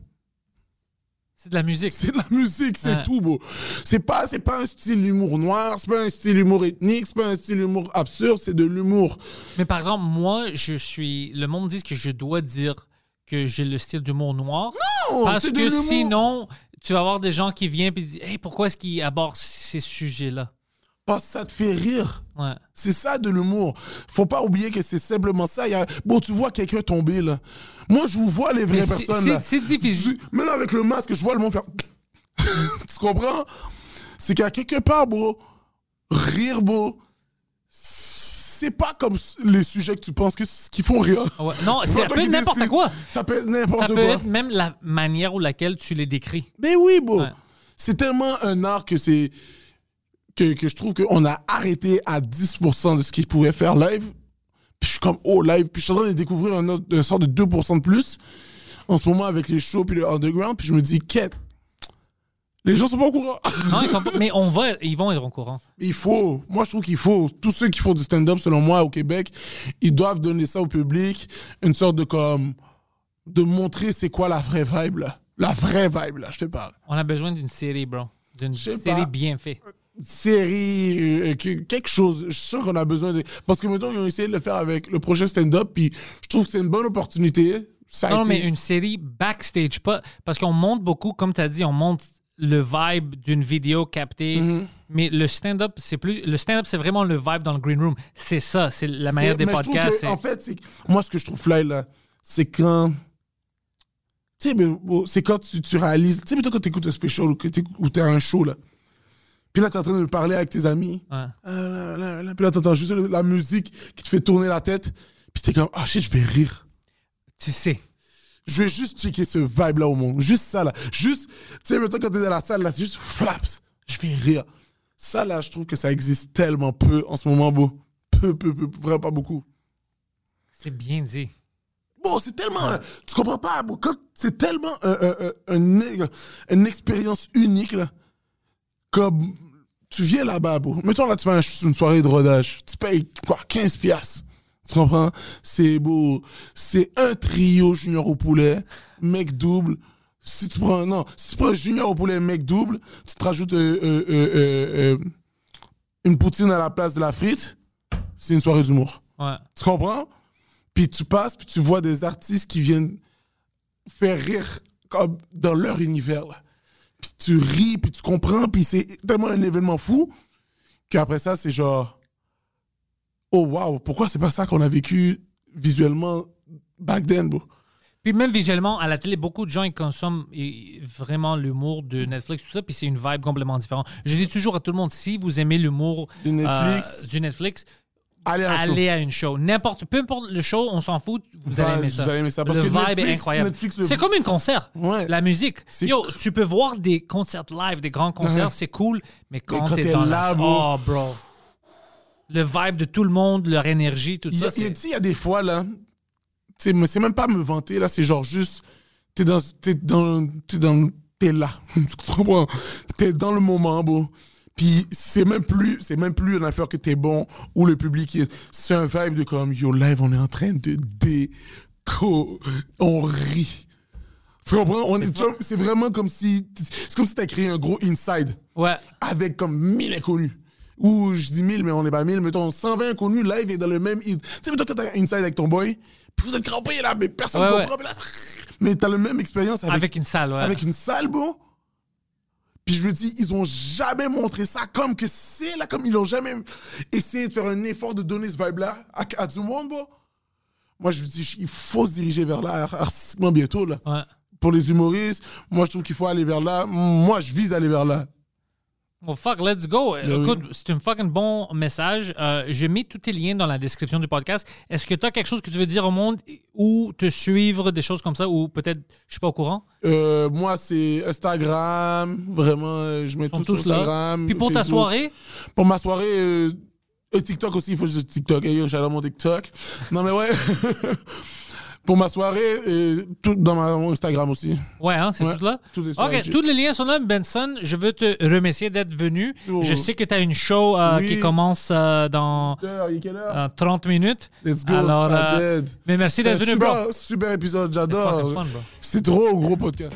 C'est de la musique. C'est de la musique, c'est Ouais. tout, beau. C'est pas, c'est pas un style humour noir, c'est pas un style humour ethnique, c'est pas un style humour absurde, c'est de l'humour. Mais par exemple, moi, je suis. Le monde dit que je dois dire que j'ai le style d'humour noir. Non, parce que sinon, tu vas avoir des gens qui viennent et disent Hey, pourquoi est-ce qu'ils abordent ces sujets-là? Parce que ça te fait rire. Ouais. C'est ça de l'humour. Faut pas oublier que c'est simplement ça. Il y a... Bon, tu vois quelqu'un tomber, là. Moi, je vous vois les vraies Mais personnes, c'est- difficile. Je- Même avec le masque, je vois le monde faire... tu comprends? C'est qu'à quelque part, bro, rire, bro, c'est pas comme les sujets que tu penses que qui font rire. Ouais. Non, C'est ça peut être n'importe quoi. Ça peut être Ça n'importe peut quoi. être même la manière ou laquelle tu les décris. Mais oui, bro. Ouais. C'est tellement un art que c'est. Que, que je trouve qu'on a arrêté à 10% de ce qu'il pouvait faire live. Puis je suis comme, oh, live. Puis je suis en train de découvrir un, autre, un sort de 2% de plus en ce moment avec les shows puis le underground. Puis je me dis, quête. Les gens sont pas au courant. Non, ils sont pas- Mais on va, ils vont être au courant. Il faut. Moi, je trouve qu'il faut. Tous ceux qui font du stand-up, selon moi, au Québec, ils doivent donner ça au public. Une sorte de comme. De montrer c'est quoi la vraie vibe, là. La vraie vibe, là, je te parle. On a besoin d'une série, bro. D'une série pas. bien faite. Série, euh, que- quelque chose. Je suis sûr qu'on a besoin de. Parce que, mettons, ils ont essayé de le faire avec le prochain stand-up, puis je trouve que c'est une bonne opportunité. Ça Non, été- mais une série backstage, pas. Parce qu'on monte beaucoup, comme tu as dit, on monte le vibe d'une vidéo captée. Mhm. Mais le stand-up, c'est plus. Le stand-up, c'est vraiment le vibe dans le green room. C'est ça, c'est la manière des mais podcasts. que, En fait, moi, ce que je trouve fly, là, c'est quand. Tu sais, c'est quand tu, tu réalises. Tu sais, mettons, quand tu écoutes un special ou que t'es à un show, là. Puis là, t'es en train de parler avec tes amis. Ouais. Ah, là, là, là. Puis là, t'entends juste la musique qui te fait tourner la tête. Puis t'es comme, ah shit, je vais rire. Tu sais. Je vais juste checker ce vibe-là au monde. Juste ça, là. Juste, tu sais, mettons quand t'es dans la salle, là, c'est juste flaps. Je vais rire. Ça, là, je trouve que ça existe tellement peu en ce moment, beau. Peu, peu, peu, vraiment pas beaucoup. C'est bien dit. Bon, c'est tellement. euh, tu comprends pas, beau. Quand c'est tellement euh, euh, euh, un- une expérience unique, là. Comme. Tu viens là-bas, beau. Mettons, là, tu un- une soirée de rodage. Tu payes, quoi, 15 piastres. Tu comprends? C'est beau. C'est un trio junior au poulet, mec double. Si tu prends, non, si tu prends junior au poulet, mec double, tu te rajoutes euh, euh, euh, euh, euh, une poutine à la place de la frite, c'est une soirée d'humour. Ouais. Tu comprends? Puis tu passes, puis tu vois des artistes qui viennent faire rire comme dans leur univers. Là. Puis tu ris, puis tu comprends, puis c'est tellement un événement fou qu'après ça, c'est genre Oh wow, pourquoi c'est pas ça qu'on a vécu visuellement back then, bro? Puis même visuellement, à la télé, beaucoup de gens ils consomment vraiment l'humour de Netflix, tout ça, puis c'est une vibe complètement différente. Je dis toujours à tout le monde, si vous aimez l'humour Du Netflix. euh, du Netflix, Allez à allez à une show. N'importe, peu importe le show, on s'en fout, vous Vous allez aimer vous ça. allez aimer ça, parce le que vibe Netflix- est incroyable. Netflix, le- C'est comme un concert. Ouais. La musique. Yo, tu peux voir des concerts live, des grands concerts, Ouais. c'est cool, mais quand, quand t'es dans là, la... bro. Oh, bro. Le vibe de tout le monde, leur énergie, tout ça. tu sais, il y a des fois, là, c'est même pas me vanter, là, c'est genre juste, t'es dans, t'es dans, t'es dans, t'es là, tu comprends? T'es dans le moment, bro. Puis c'est même plus, c'est même plus une affaire que t'es bon ou le public, est- c'est un vibe de comme, yo, live, on est en train de déco, on rit. Tu comprends? C'est vraiment comme si, c'est comme si t'as créé un gros inside Ouais. avec comme 1000 inconnus. Ou je dis 1000, mais on n'est pas 1000. Mettons 120 inconnus live et dans le même. Tu sais, mettons quand t'as un inside avec ton boy, puis vous êtes crampés là, mais personne ne ouais. comprend. Mais, mais t'as la même expérience avec, Avec une salle, ouais. avec une salle, bon. Puis je me dis, ils ont jamais montré ça comme que c'est là, comme ils ont jamais essayé de faire un effort de donner ce vibe-là à, à du monde, bon. Moi, je me dis, il faut se diriger vers là artistiquement bientôt, là. Ouais. Pour les humoristes, moi, je trouve qu'il faut aller vers là. Moi, je vise à aller vers là. Well, fuck, let's go. Ben Écoute, oui. c'est un fucking bon message. Euh, J'ai mis tous tes liens dans la description du podcast. Est-ce que tu as quelque chose que tu veux dire au monde ou te suivre, des choses comme ça, ou peut-être, je suis pas au courant? Euh, moi, c'est Instagram. Vraiment, euh, je mets tout tous sur là. Instagram. Puis pour ta soirée, Pour ma soirée, euh, et TikTok aussi, il faut que je dise TikTok. Hey, yo, j'adore mon TikTok. Non, mais ouais. pour ma soirée, euh, tout dans mon Instagram aussi. ouais, hein, c'est Ouais, tout là? tout est sur Ok, IG. tous les liens sont là, Benson. Je veux te remercier d'être venu. Oh. Je sais que tu as une show euh, Oui. qui commence euh, dans Heure, il est quelle heure? euh, 30 minutes. Let's go. Alors, pas euh, dead. mais merci d'être venu, bro. super, super épisode, C'est fucking j'adore. fun, bro. C'est trop gros podcast.